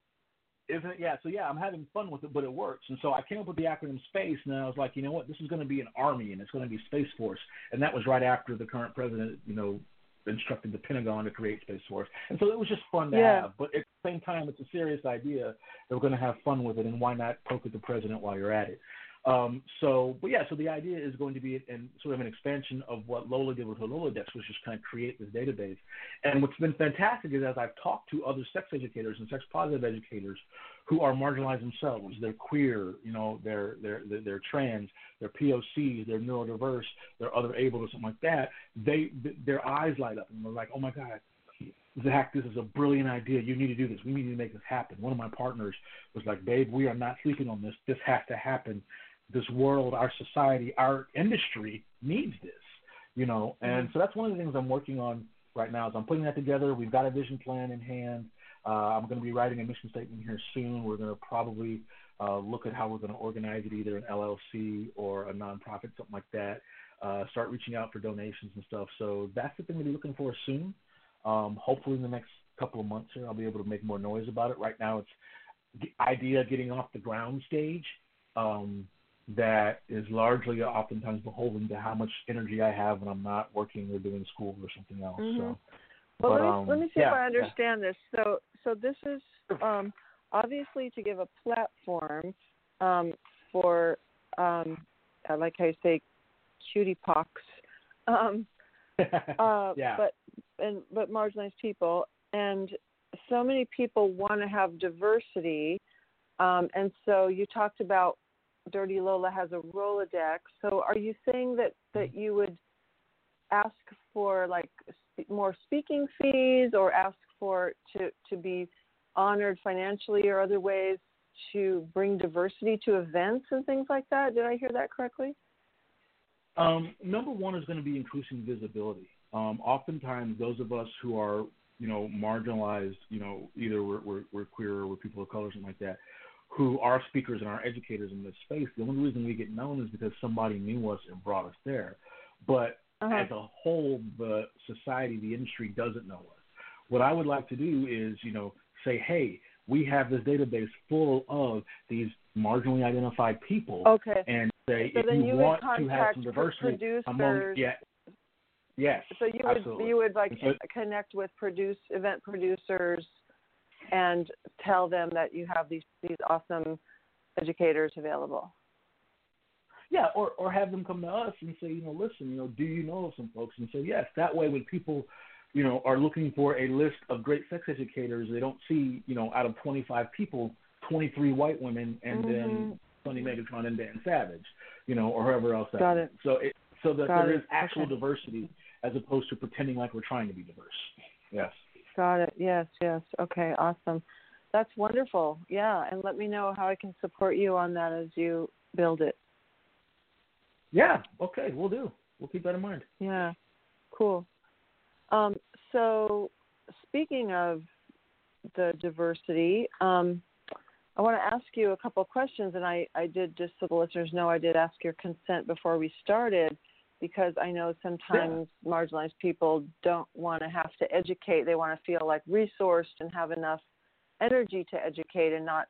Isn't it? Yeah. So yeah, I'm having fun with it, but it works. And so I came up with the acronym SPACE, and I was like, you know what, this is going to be an army, and it's going to be Space Force. And that was right after the current president, you know, instructed the Pentagon to create Space Force. And so it was just fun to yeah. have. But at the same time, it's a serious idea that we're going to have fun with it, and why not poke at the president while you're at it? Um, so, but yeah, so the idea is going to be in sort of an expansion of what Lola did with her Rolodex, which is kind of create this database. And what's been fantastic is as I've talked to other sex educators and sex positive educators who are marginalized themselves, they're queer, you know, they're they're they're, they're trans, they're POC, they're neurodiverse, they're other able or something like that. They their eyes light up and they're like, oh my god, Zach, this is a brilliant idea. You need to do this. We need to make this happen. One of my partners was like, Babe, we are not sleeping on this. This has to happen this world, our society, our industry needs this, you know. And mm-hmm. so that's one of the things I'm working on right now. Is I'm putting that together. We've got a vision plan in hand. Uh, I'm going to be writing a mission statement here soon. We're going to probably uh, look at how we're going to organize it, either an LLC or a nonprofit, something like that. Uh, start reaching out for donations and stuff. So that's the thing to be looking for soon. Um, hopefully, in the next couple of months here, I'll be able to make more noise about it. Right now, it's the idea getting off the ground stage. Um, that is largely oftentimes beholden to how much energy I have when I'm not working or doing school or something else. Mm-hmm. So, well, but, let, me, um, let me see yeah, if I understand yeah. this. So, so this is um, obviously to give a platform um, for, um, I like how you say, cutie pox, um, uh, yeah. but and but marginalized people, and so many people want to have diversity, um, and so you talked about Dirty Lola has a Rolodex. So are you saying that that you would ask for like more speaking fees or ask for to to be honored financially or other ways to bring diversity to events and things like that? Did I hear that correctly? Um, number one is going to be increasing visibility. Um, oftentimes, those of us who are, you know, marginalized, you know, either we're, we're, we're queer or we're people of color, something like that, who are speakers and are educators in this space, the only reason we get known is because somebody knew us and brought us there. But uh-huh. as a whole, the society, the industry doesn't know us. What I would like to do is, you know, say, hey, we have this database full of these marginally identified people. Okay. And say, so if you, you want to have some diversity among, yeah, yes. So you would absolutely. you would like so, connect with produce event producers and tell them that you have these these awesome educators available. Yeah, or or have them come to us and say, you know, listen, you know, do you know of some folks? And say yes. That way, when people, you know, are looking for a list of great sex educators, they don't see, you know, out of 25 people, 23 white women, and mm-hmm. then Sunny Megatron and Dan Savage, you know, or whoever else. That Got is. it. So it so that Got there it. is actual okay. diversity as opposed to pretending like we're trying to be diverse. Yes. Got it. Yes, yes. Okay, awesome. That's wonderful. Yeah, and let me know how I can support you on that as you build it. Yeah. Okay, we'll do. We'll keep that in mind. Yeah. Cool. Um, so, speaking of the diversity, um, I want to ask you a couple of questions, and I, I did just so the listeners know I did ask your consent before we started because I know sometimes yeah. marginalized people don't want to have to educate. They want to feel like resourced and have enough energy to educate and not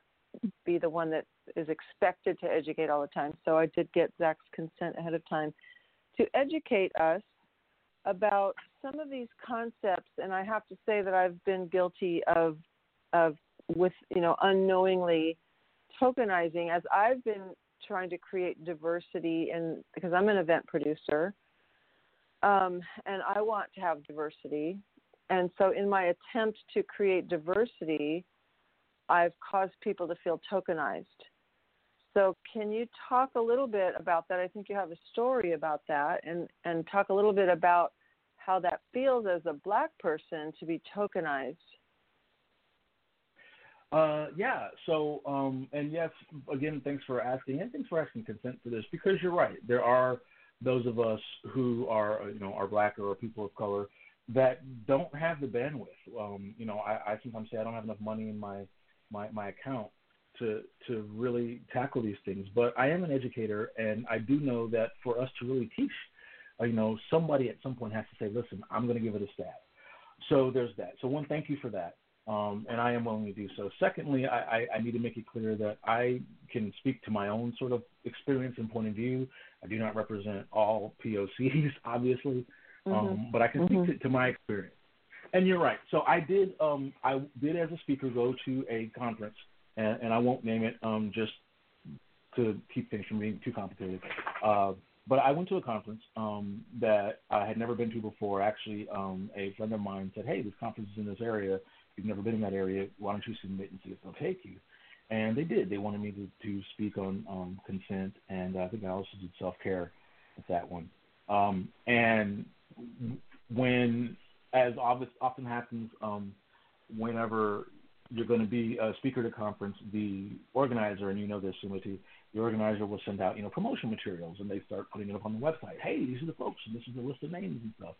be the one that is expected to educate all the time. So I did get Zach's consent ahead of time to educate us about some of these concepts and I have to say that I've been guilty of of with you know unknowingly tokenizing as I've been trying to create diversity and because I'm an event producer um, and I want to have diversity. And so in my attempt to create diversity I've caused people to feel tokenized. So can you talk a little bit about that? I think you have a story about that and and talk a little bit about how that feels as a black person to be tokenized uh, yeah. So, um, and yes, again, thanks for asking, and thanks for asking consent for this because you're right. There are those of us who are, you know, are black or people of color that don't have the bandwidth. Um, you know, I, I sometimes say I don't have enough money in my my my account to to really tackle these things. But I am an educator, and I do know that for us to really teach, uh, you know, somebody at some point has to say, "Listen, I'm going to give it a stab." So there's that. So one, thank you for that um, and I am willing to do so. Secondly, I, I, I, need to make it clear that I can speak to my own sort of experience and point of view. I do not represent all POCs, obviously, mm-hmm. um, but I can mm-hmm. speak to, to, my experience. And you're right. So I did. Um, I did as a speaker go to a conference, and, and I won't name it, um, just to keep things from being too complicated. Uh, but I went to a conference um, that I had never been to before. Actually, um, a friend of mine said, "Hey, this conference is in this area you've never been in that area, why don't you submit and see if they'll take you? And they did. They wanted me to, to speak on um, consent, and I think I also did self care with that one. Um, and when, as often happens, um, whenever you're going to be a speaker at a conference, the organizer, and you know this, Sumati, the organizer will send out, you know, promotion materials, and they start putting it up on the website. Hey, these are the folks, and this is the list of names and stuff.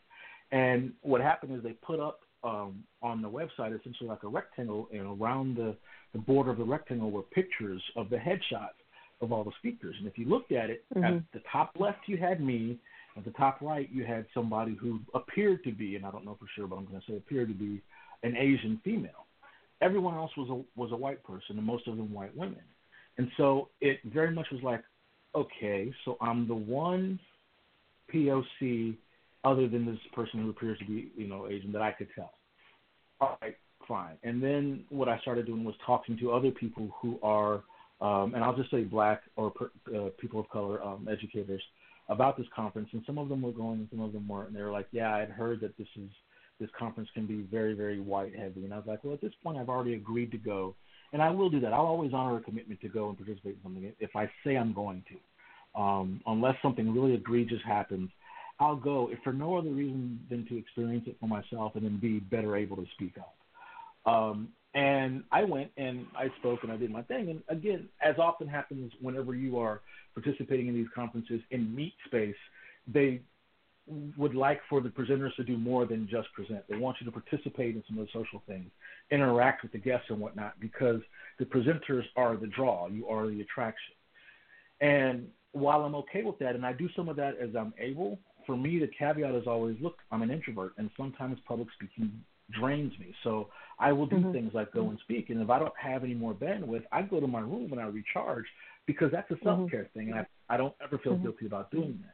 And what happened is they put up um, on the website essentially like a rectangle, and around the, the border of the rectangle were pictures of the headshots of all the speakers. And if you looked at it, mm-hmm. at the top left you had me, at the top right you had somebody who appeared to be, and I don't know for sure, but I'm going to say appeared to be an Asian female. Everyone else was a was a white person, and most of them white women. And so it very much was like, okay, so I'm the one POC other than this person who appears to be, you know, Asian that I could tell. All right, fine. And then what I started doing was talking to other people who are, um, and I'll just say black or uh, people of color um, educators about this conference. And some of them were going, and some of them weren't. And they were like, "Yeah, I had heard that this is this conference can be very, very white heavy." And I was like, "Well, at this point, I've already agreed to go, and I will do that. I'll always honor a commitment to go and participate in something if I say I'm going to, um, unless something really egregious happens." I'll go if for no other reason than to experience it for myself and then be better able to speak up. Um, and I went and I spoke and I did my thing. And again, as often happens whenever you are participating in these conferences in meet space, they would like for the presenters to do more than just present. They want you to participate in some of the social things, interact with the guests and whatnot, because the presenters are the draw. You are the attraction. And while I'm okay with that, and I do some of that as I'm able, for me the caveat is always, look, I'm an introvert, and sometimes public speaking drains me. So I will do mm-hmm. things like go and speak, and if I don't have any more bandwidth, I go to my room and I recharge because that's a self care mm-hmm. thing, and I I don't ever feel mm-hmm. guilty about doing that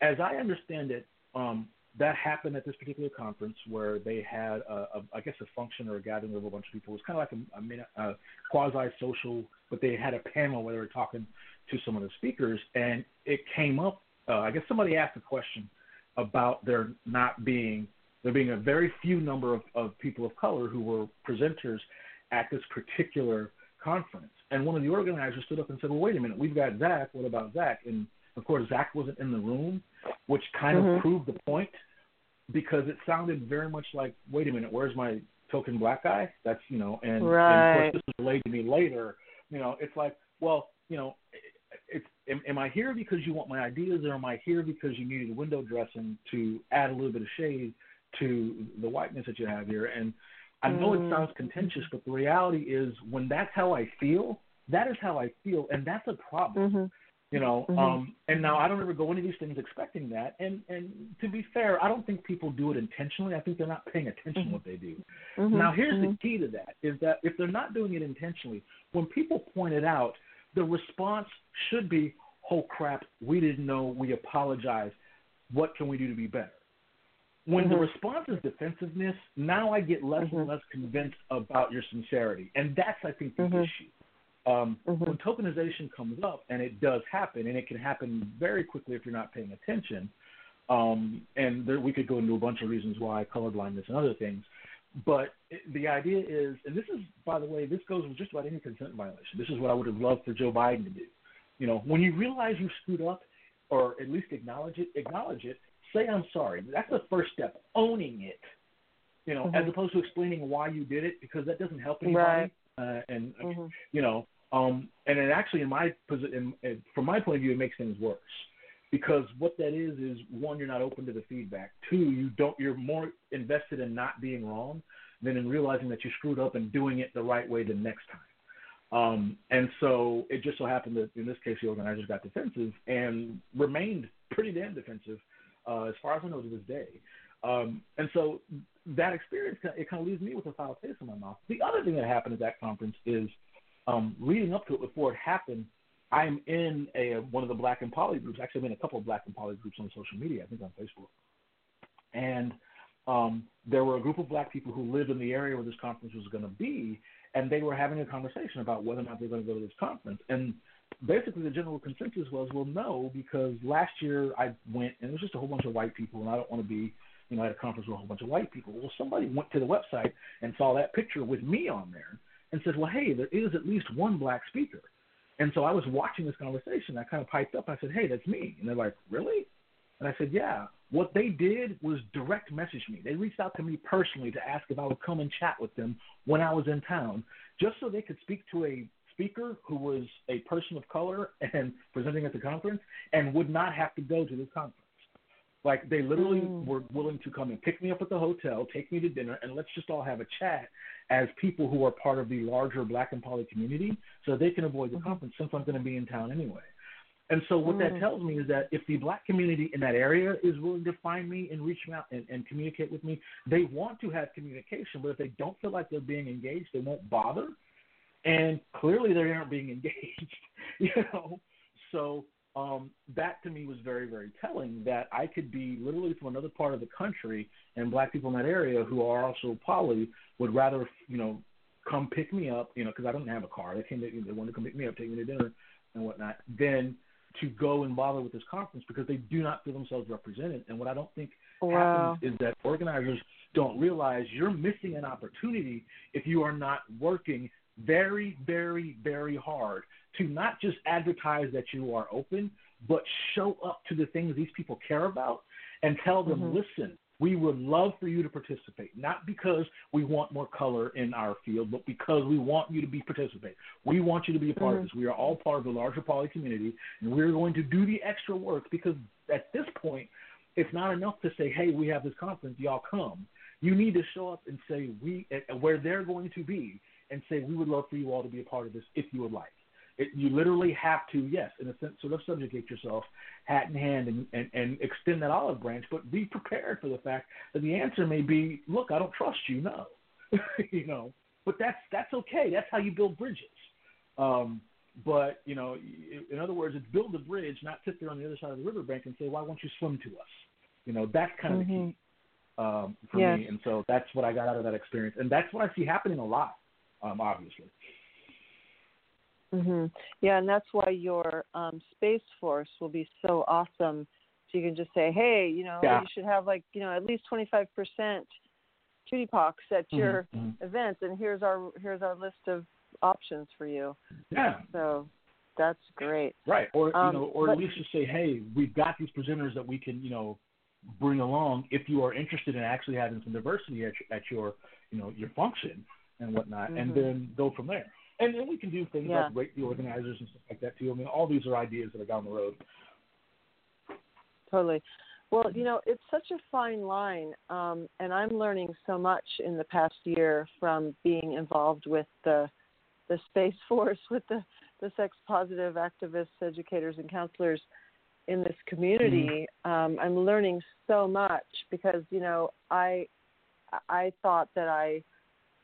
as I understand it, um, that happened at this particular conference where they had, a, a, I guess, a function or a gathering of a bunch of people. It was kind of like a, a, a quasi-social, but they had a panel where they were talking to some of the speakers, and it came up. Uh, I guess somebody asked a question about there not being there being a very few number of, of people of color who were presenters at this particular conference. And one of the organizers stood up and said, "Well, wait a minute, we've got Zach. What about Zach?" And of course, Zach wasn't in the room, which kind mm-hmm. of proved the point because it sounded very much like, wait a minute, where's my token black guy? That's you know, and, right. and of course this is relayed to me later. You know, it's like, well, you know, it's am, am I here because you want my ideas, or am I here because you needed window dressing to add a little bit of shade to the whiteness that you have here? And I know mm. it sounds contentious, but the reality is, when that's how I feel, that is how I feel, and that's a problem. Mm-hmm. You know, mm-hmm. um, and now I don't ever go into these things expecting that. And and to be fair, I don't think people do it intentionally. I think they're not paying attention mm-hmm. what they do. Mm-hmm. Now here's mm-hmm. the key to that: is that if they're not doing it intentionally, when people point it out, the response should be, "Oh crap, we didn't know. We apologize. What can we do to be better?" When the Mm-hmm. response is defensiveness, now I get less and Mhm. less convinced about your sincerity, and that's I think the Mhm. issue. Um, Mhm. When tokenization comes up, and it does happen, and it can happen very quickly if you're not paying attention, um, and there, we could go into a bunch of reasons why colorblindness and other things. But the idea is, and this is, by the way, this goes with just about any consent violation. This is what I would have loved for Joe Biden to do. You know, when you realize you screwed up, or at least acknowledge it, acknowledge it. Say I'm sorry. That's the first step. Owning it. You know, Mhm. as opposed to explaining why you did it, because that doesn't help anybody. Right. Uh, and Mhm. you know, um, and it actually, in my position, from my point of view, it makes things worse because what that is is one, you're not open to the feedback. Two, you don't, you're more invested in not being wrong than in realizing that you screwed up and doing it the right way the next time. Um, and so it just so happened that in this case, the organizers got defensive and remained pretty damn defensive, uh, as far as I know to this day. Um, and so that experience, it kind of leaves me with a foul taste in my mouth. The other thing that happened at that conference is um, leading up to it, before it happened, I'm in a one of the Black and Poly groups. Actually, I'm in a couple of Black and Poly groups on social media. I think on Facebook. And um, there were a group of Black people who lived in the area where this conference was going to be, and they were having a conversation about whether or not they were going to go to this conference. And basically, the general consensus was, well, no, because last year I went and it was just a whole bunch of white people, and I don't want to be, you know, at a conference with a whole bunch of white people. Well, somebody went to the website and saw that picture with me on there and said, well, hey, there is at least one black speaker. And so I was watching this conversation. I kind of piped up. I said, hey, that's me. And they're like, really? And I said, yeah. What they did was direct message me. They reached out to me personally to ask if I would come and chat with them when I was in town, just so they could speak to a speaker who was a person of color and presenting at the conference and would not have to go to this conference. Like they literally Mm. were willing to come and pick me up at the hotel, take me to dinner, and let's just all have a chat as people who are part of the larger Black and Poly community, so they can avoid the Mhm. conference since I'm going to be in town anyway. And so what that Mm. tells me is that if the black community in that area is willing to find me and reach me out and, and communicate with me, they want to have communication. But if they don't feel like they're being engaged, they won't bother. And clearly they aren't being engaged, you know. So um, that to me was very, very telling that I could be literally from another part of the country, and black people in that area who are also poly would rather, you know, come pick me up, you know, because I don't have a car. They came, to, they wanted to come pick me up, take me to dinner, and whatnot. Then to go and bother with this conference because they do not feel themselves represented. And what I don't think Wow. happens is that organizers don't realize you're missing an opportunity if you are not working very, very, very hard to not just advertise that you are open, but show up to the things these people care about and tell them, Mhm. listen, We would love for you to participate, not because we want more color in our field, but because we want you to be participate. We want you to be a part Mhm. of this. We are all part of the larger poly community, and we're going to do the extra work because at this point, it's not enough to say, "Hey, we have this conference, y'all come." You need to show up and say we where they're going to be, and say we would love for you all to be a part of this if you would like. It, you literally have to, yes, in a sense, sort of subjugate yourself, hat in hand, and, and, and extend that olive branch, but be prepared for the fact that the answer may be, look, I don't trust you, no, you know. But that's that's okay. That's how you build bridges. Um, but you know, in other words, it's build a bridge, not sit there on the other side of the riverbank and say, why won't you swim to us? You know, that's kind of Mhm. the key um, for Yes. me. And so that's what I got out of that experience, and that's what I see happening a lot, um, obviously. Hmm Yeah, and that's why your um, space force will be so awesome. So you can just say, hey, you know, Yeah. you should have like, you know, at least 25% cutie pox at your Mhm, mhm. event, and here's our here's our list of options for you. Yeah, So that's great. Right. Or Um, you know, or but- at least just say, hey, we've got these presenters that we can, you know, bring along if you are interested in actually having some diversity at your, at your you know, your function and whatnot, and Mhm. then go from there. And then we can do things Yeah. like rate the organizers and stuff like that too. I mean, all these are ideas that are down the road. Totally. Well, you know, it's such a fine line, um, and I'm learning so much in the past year from being involved with the the Space Force, with the the sex positive activists, educators, and counselors in this community. Um, I'm learning so much because you know I I thought that I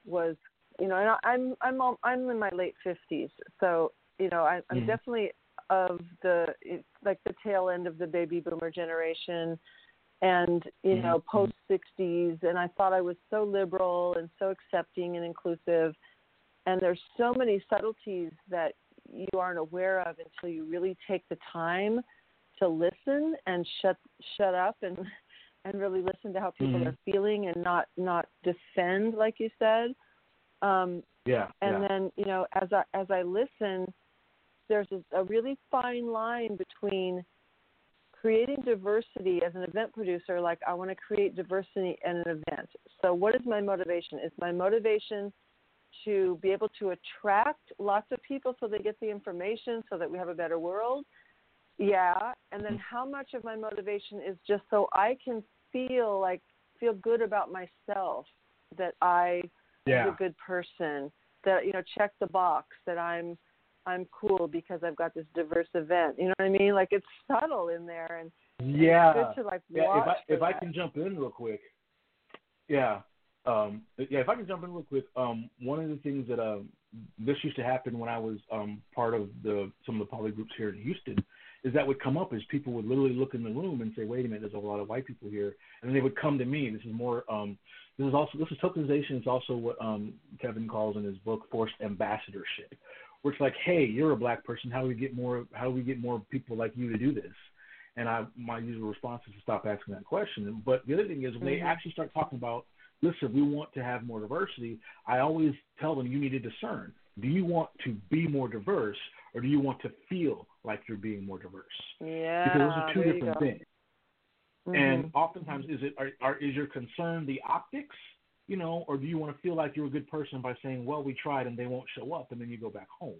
was you know and I- I'm I'm al- I'm in my late 50s, so you know I, I'm Mhm. definitely of the like the tail end of the baby boomer generation and you know Mhm. post 60s and i thought i was so liberal and so accepting and inclusive and there's so many subtleties that you aren't aware of until you really take the time to listen and shut shut up and and really listen to how people Mhm. are feeling and not not defend like you said um Yeah. and yeah. then you know as i as i listen there's a, a really fine line between creating diversity as an event producer like i want to create diversity in an event so what is my motivation is my motivation to be able to attract lots of people so they get the information so that we have a better world yeah and then how much of my motivation is just so i can feel like feel good about myself that i yeah. a good person that you know check the box that i'm i'm cool because i've got this diverse event you know what i mean like it's subtle in there and Yeah. to like Yeah, if I if I can jump in real quick, yeah, um, yeah, if I can jump in real quick, um, one of the things that um, this used to happen when I was um, part of the some of the poly groups here in Houston, is that would come up is people would literally look in the room and say, wait a minute, there's a lot of white people here, and then they would come to me. This is more, um, this is also this is tokenization. It's also what um, Kevin calls in his book forced ambassadorship, where it's like, hey, you're a black person, how do we get more, how do we get more people like you to do this? And I, my usual response is to stop asking that question. But the other thing is when they Mhm. actually start talking about, listen, we want to have more diversity. I always tell them you need to discern. Do you want to be more diverse, or do you want to feel like you're being more diverse? yeah Because those are two different things. Mhm. And oftentimes, is it are, are is your concern the optics, you know, or do you want to feel like you're a good person by saying, well, we tried and they won't show up, and then you go back home?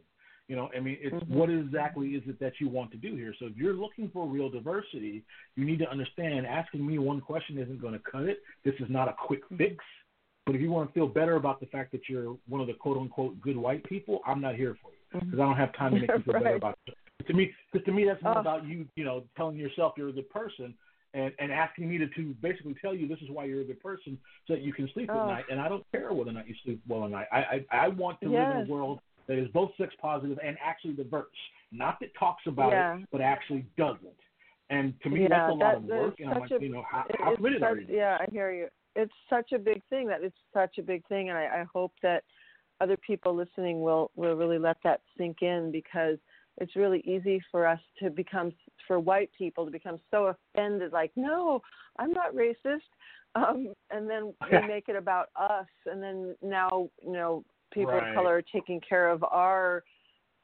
You know, I mean, it's Mhm. what exactly is it that you want to do here? So if you're looking for real diversity, you need to understand asking me one question isn't going to cut it. This is not a quick Mm-hmm. fix. But if you want to feel better about the fact that you're one of the quote unquote good white people, I'm not here for you because I don't have time to make you feel better about it. To me, because to me, that's more Oh. about you, you know, telling yourself you're a good person and and asking me to to basically tell you this is why you're a good person so that you can sleep at Oh. night. And I don't care whether or not you sleep well at night. I I, I want to live in a world that is both sex positive and actually diverse, not that talks about Yeah. it but actually doesn't. And to me, yeah, that's a lot that, of work. And I'm like, a- you know, how, how committed are such- you? Yeah, I hear you. It's such a big thing. That it's such a big thing, and I, I hope that other people listening will will really let that sink in because it's really easy for us to become for white people to become so offended like no i'm not racist um and then we make it about us and then now you know people Right. of color are taking care of our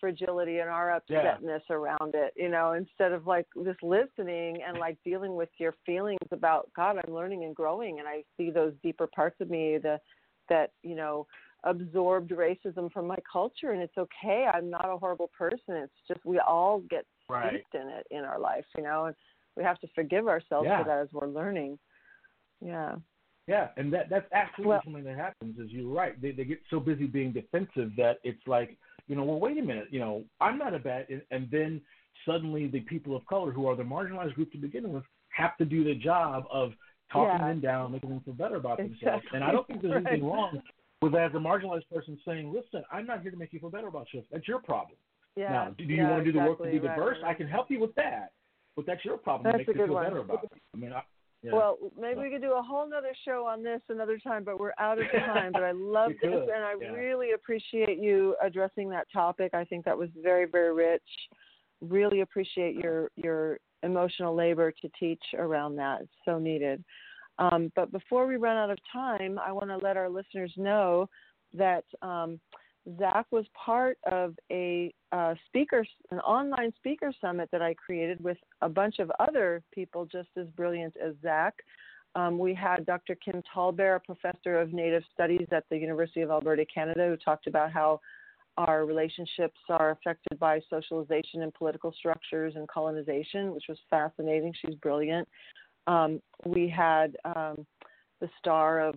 fragility and our upsetness yeah. around it, you know, instead of like just listening and like dealing with your feelings about God, I'm learning and growing and I see those deeper parts of me the that, you know, absorbed racism from my culture and it's okay. I'm not a horrible person. It's just we all get right. steeped in it in our life, you know, and we have to forgive ourselves yeah. for that as we're learning. Yeah. Yeah, and that that's absolutely well, something that happens. Is you're right. They they get so busy being defensive that it's like, you know, well, wait a minute, you know, I'm not a bad, and, and then suddenly the people of color who are the marginalized group to begin with have to do the job of talking yeah. them down, making them feel better about exactly. themselves. And I don't think there's anything wrong with as a marginalized person saying, listen, I'm not here to make you feel better about yourself. That's your problem. Yeah. Now, do, do yeah, you want to do the exactly. work to be right. diverse? I can help you with that, but that's your problem. That's to make you good feel one. better about it. I mean, I, yeah. Well, maybe we could do a whole nother show on this another time, but we're out of time. but I love this, and I yeah. really appreciate you addressing that topic. I think that was very, very rich. Really appreciate your your emotional labor to teach around that. It's so needed. Um, but before we run out of time, I want to let our listeners know that um, Zach was part of a uh, speaker, an online speaker summit that I created with a bunch of other people just as brilliant as Zach. Um, we had Dr. Kim Tallbear, a professor of Native Studies at the University of Alberta, Canada, who talked about how our relationships are affected by socialization and political structures and colonization, which was fascinating. She's brilliant. Um, we had um, the star of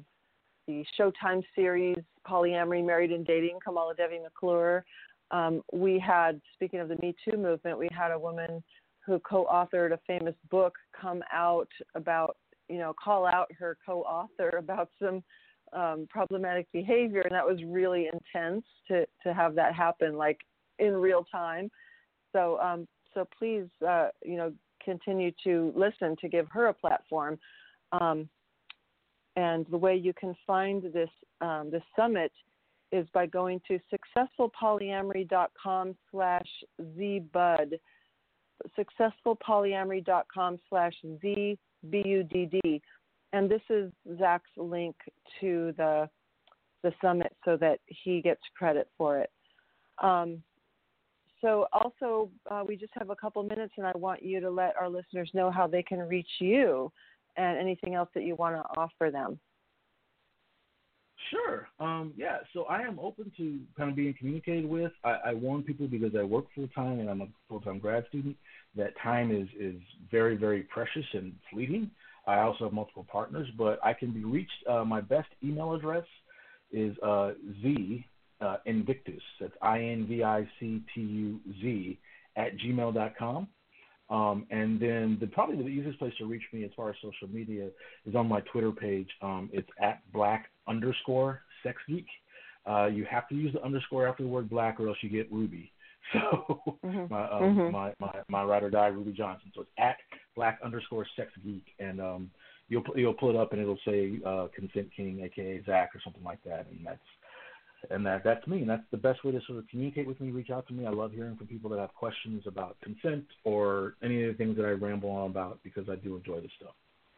the Showtime series Polyamory, Married and Dating, Kamala Devi McClure. Um, we had, speaking of the Me Too movement, we had a woman who co-authored a famous book come out about, you know, call out her co-author about some um, problematic behavior, and that was really intense to to have that happen, like in real time. So, um, so please, uh, you know, continue to listen to give her a platform. Um, and the way you can find this um, this summit is by going to successfulpolyamory.com slash zbud successfulpolyamory.com slash zbudd and this is zach's link to the the summit so that he gets credit for it um, so also uh, we just have a couple minutes and i want you to let our listeners know how they can reach you and anything else that you want to offer them. Sure. Um, yeah. So I am open to kind of being communicated with. I, I warn people because I work full time and I'm a full time grad student that time is is very very precious and fleeting. I also have multiple partners, but I can be reached. Uh, my best email address is uh, z uh, invictus. That's i n v i c t u z at gmail.com. Um, and then the probably the easiest place to reach me as far as social media is on my Twitter page. Um, it's at black underscore sex geek. Uh, you have to use the underscore after the word black, or else you get Ruby. So mm-hmm. my, um, mm-hmm. my my my ride or die Ruby Johnson. So it's at black underscore sex geek, and um, you'll you'll pull it up and it'll say uh, consent king, aka Zach, or something like that, and that's and that that's me. And that's the best way to sort of communicate with me, reach out to me. I love hearing from people that have questions about consent or any of the things that I ramble on about because I do enjoy this stuff.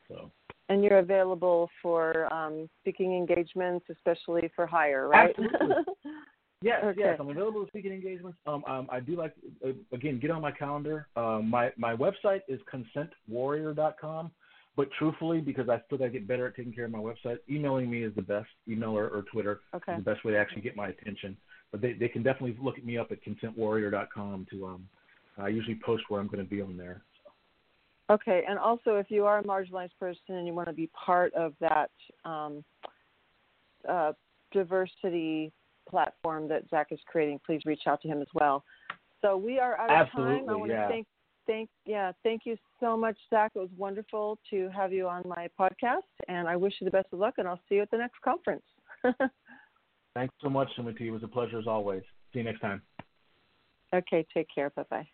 So. And you're available for um, speaking engagements, especially for hire, right? Absolutely. yes, okay. yes. I'm available for speaking engagements. Um, um, I do like uh, again get on my calendar. Uh, my my website is consentwarrior.com. But truthfully, because I still got to get better at taking care of my website, emailing me is the best. Email or, or Twitter okay. is the best way to actually get my attention. But they, they can definitely look at me up at consentwarrior.com to um, I usually post where I'm going to be on there. Okay, and also if you are a marginalized person and you want to be part of that um, uh, diversity platform that Zach is creating, please reach out to him as well. So we are out of Absolutely, time. I want yeah. to thank thank yeah thank you so much zach. It was wonderful to have you on my podcast and i wish you the best of luck and i'll see you at the next conference. Thanks so much Sumati. it was a pleasure as always. See you next time. Okay take care. Bye bye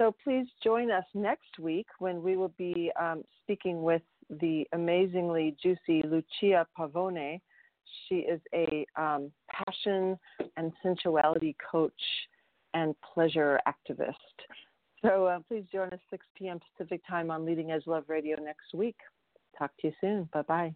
so please join us next week when we will be um, speaking with the amazingly juicy lucia pavone. She is a um, passion and sensuality coach and pleasure activist. So uh, please join us 6 p.m. Pacific time on Leading Edge Love Radio next week. Talk to you soon. Bye bye.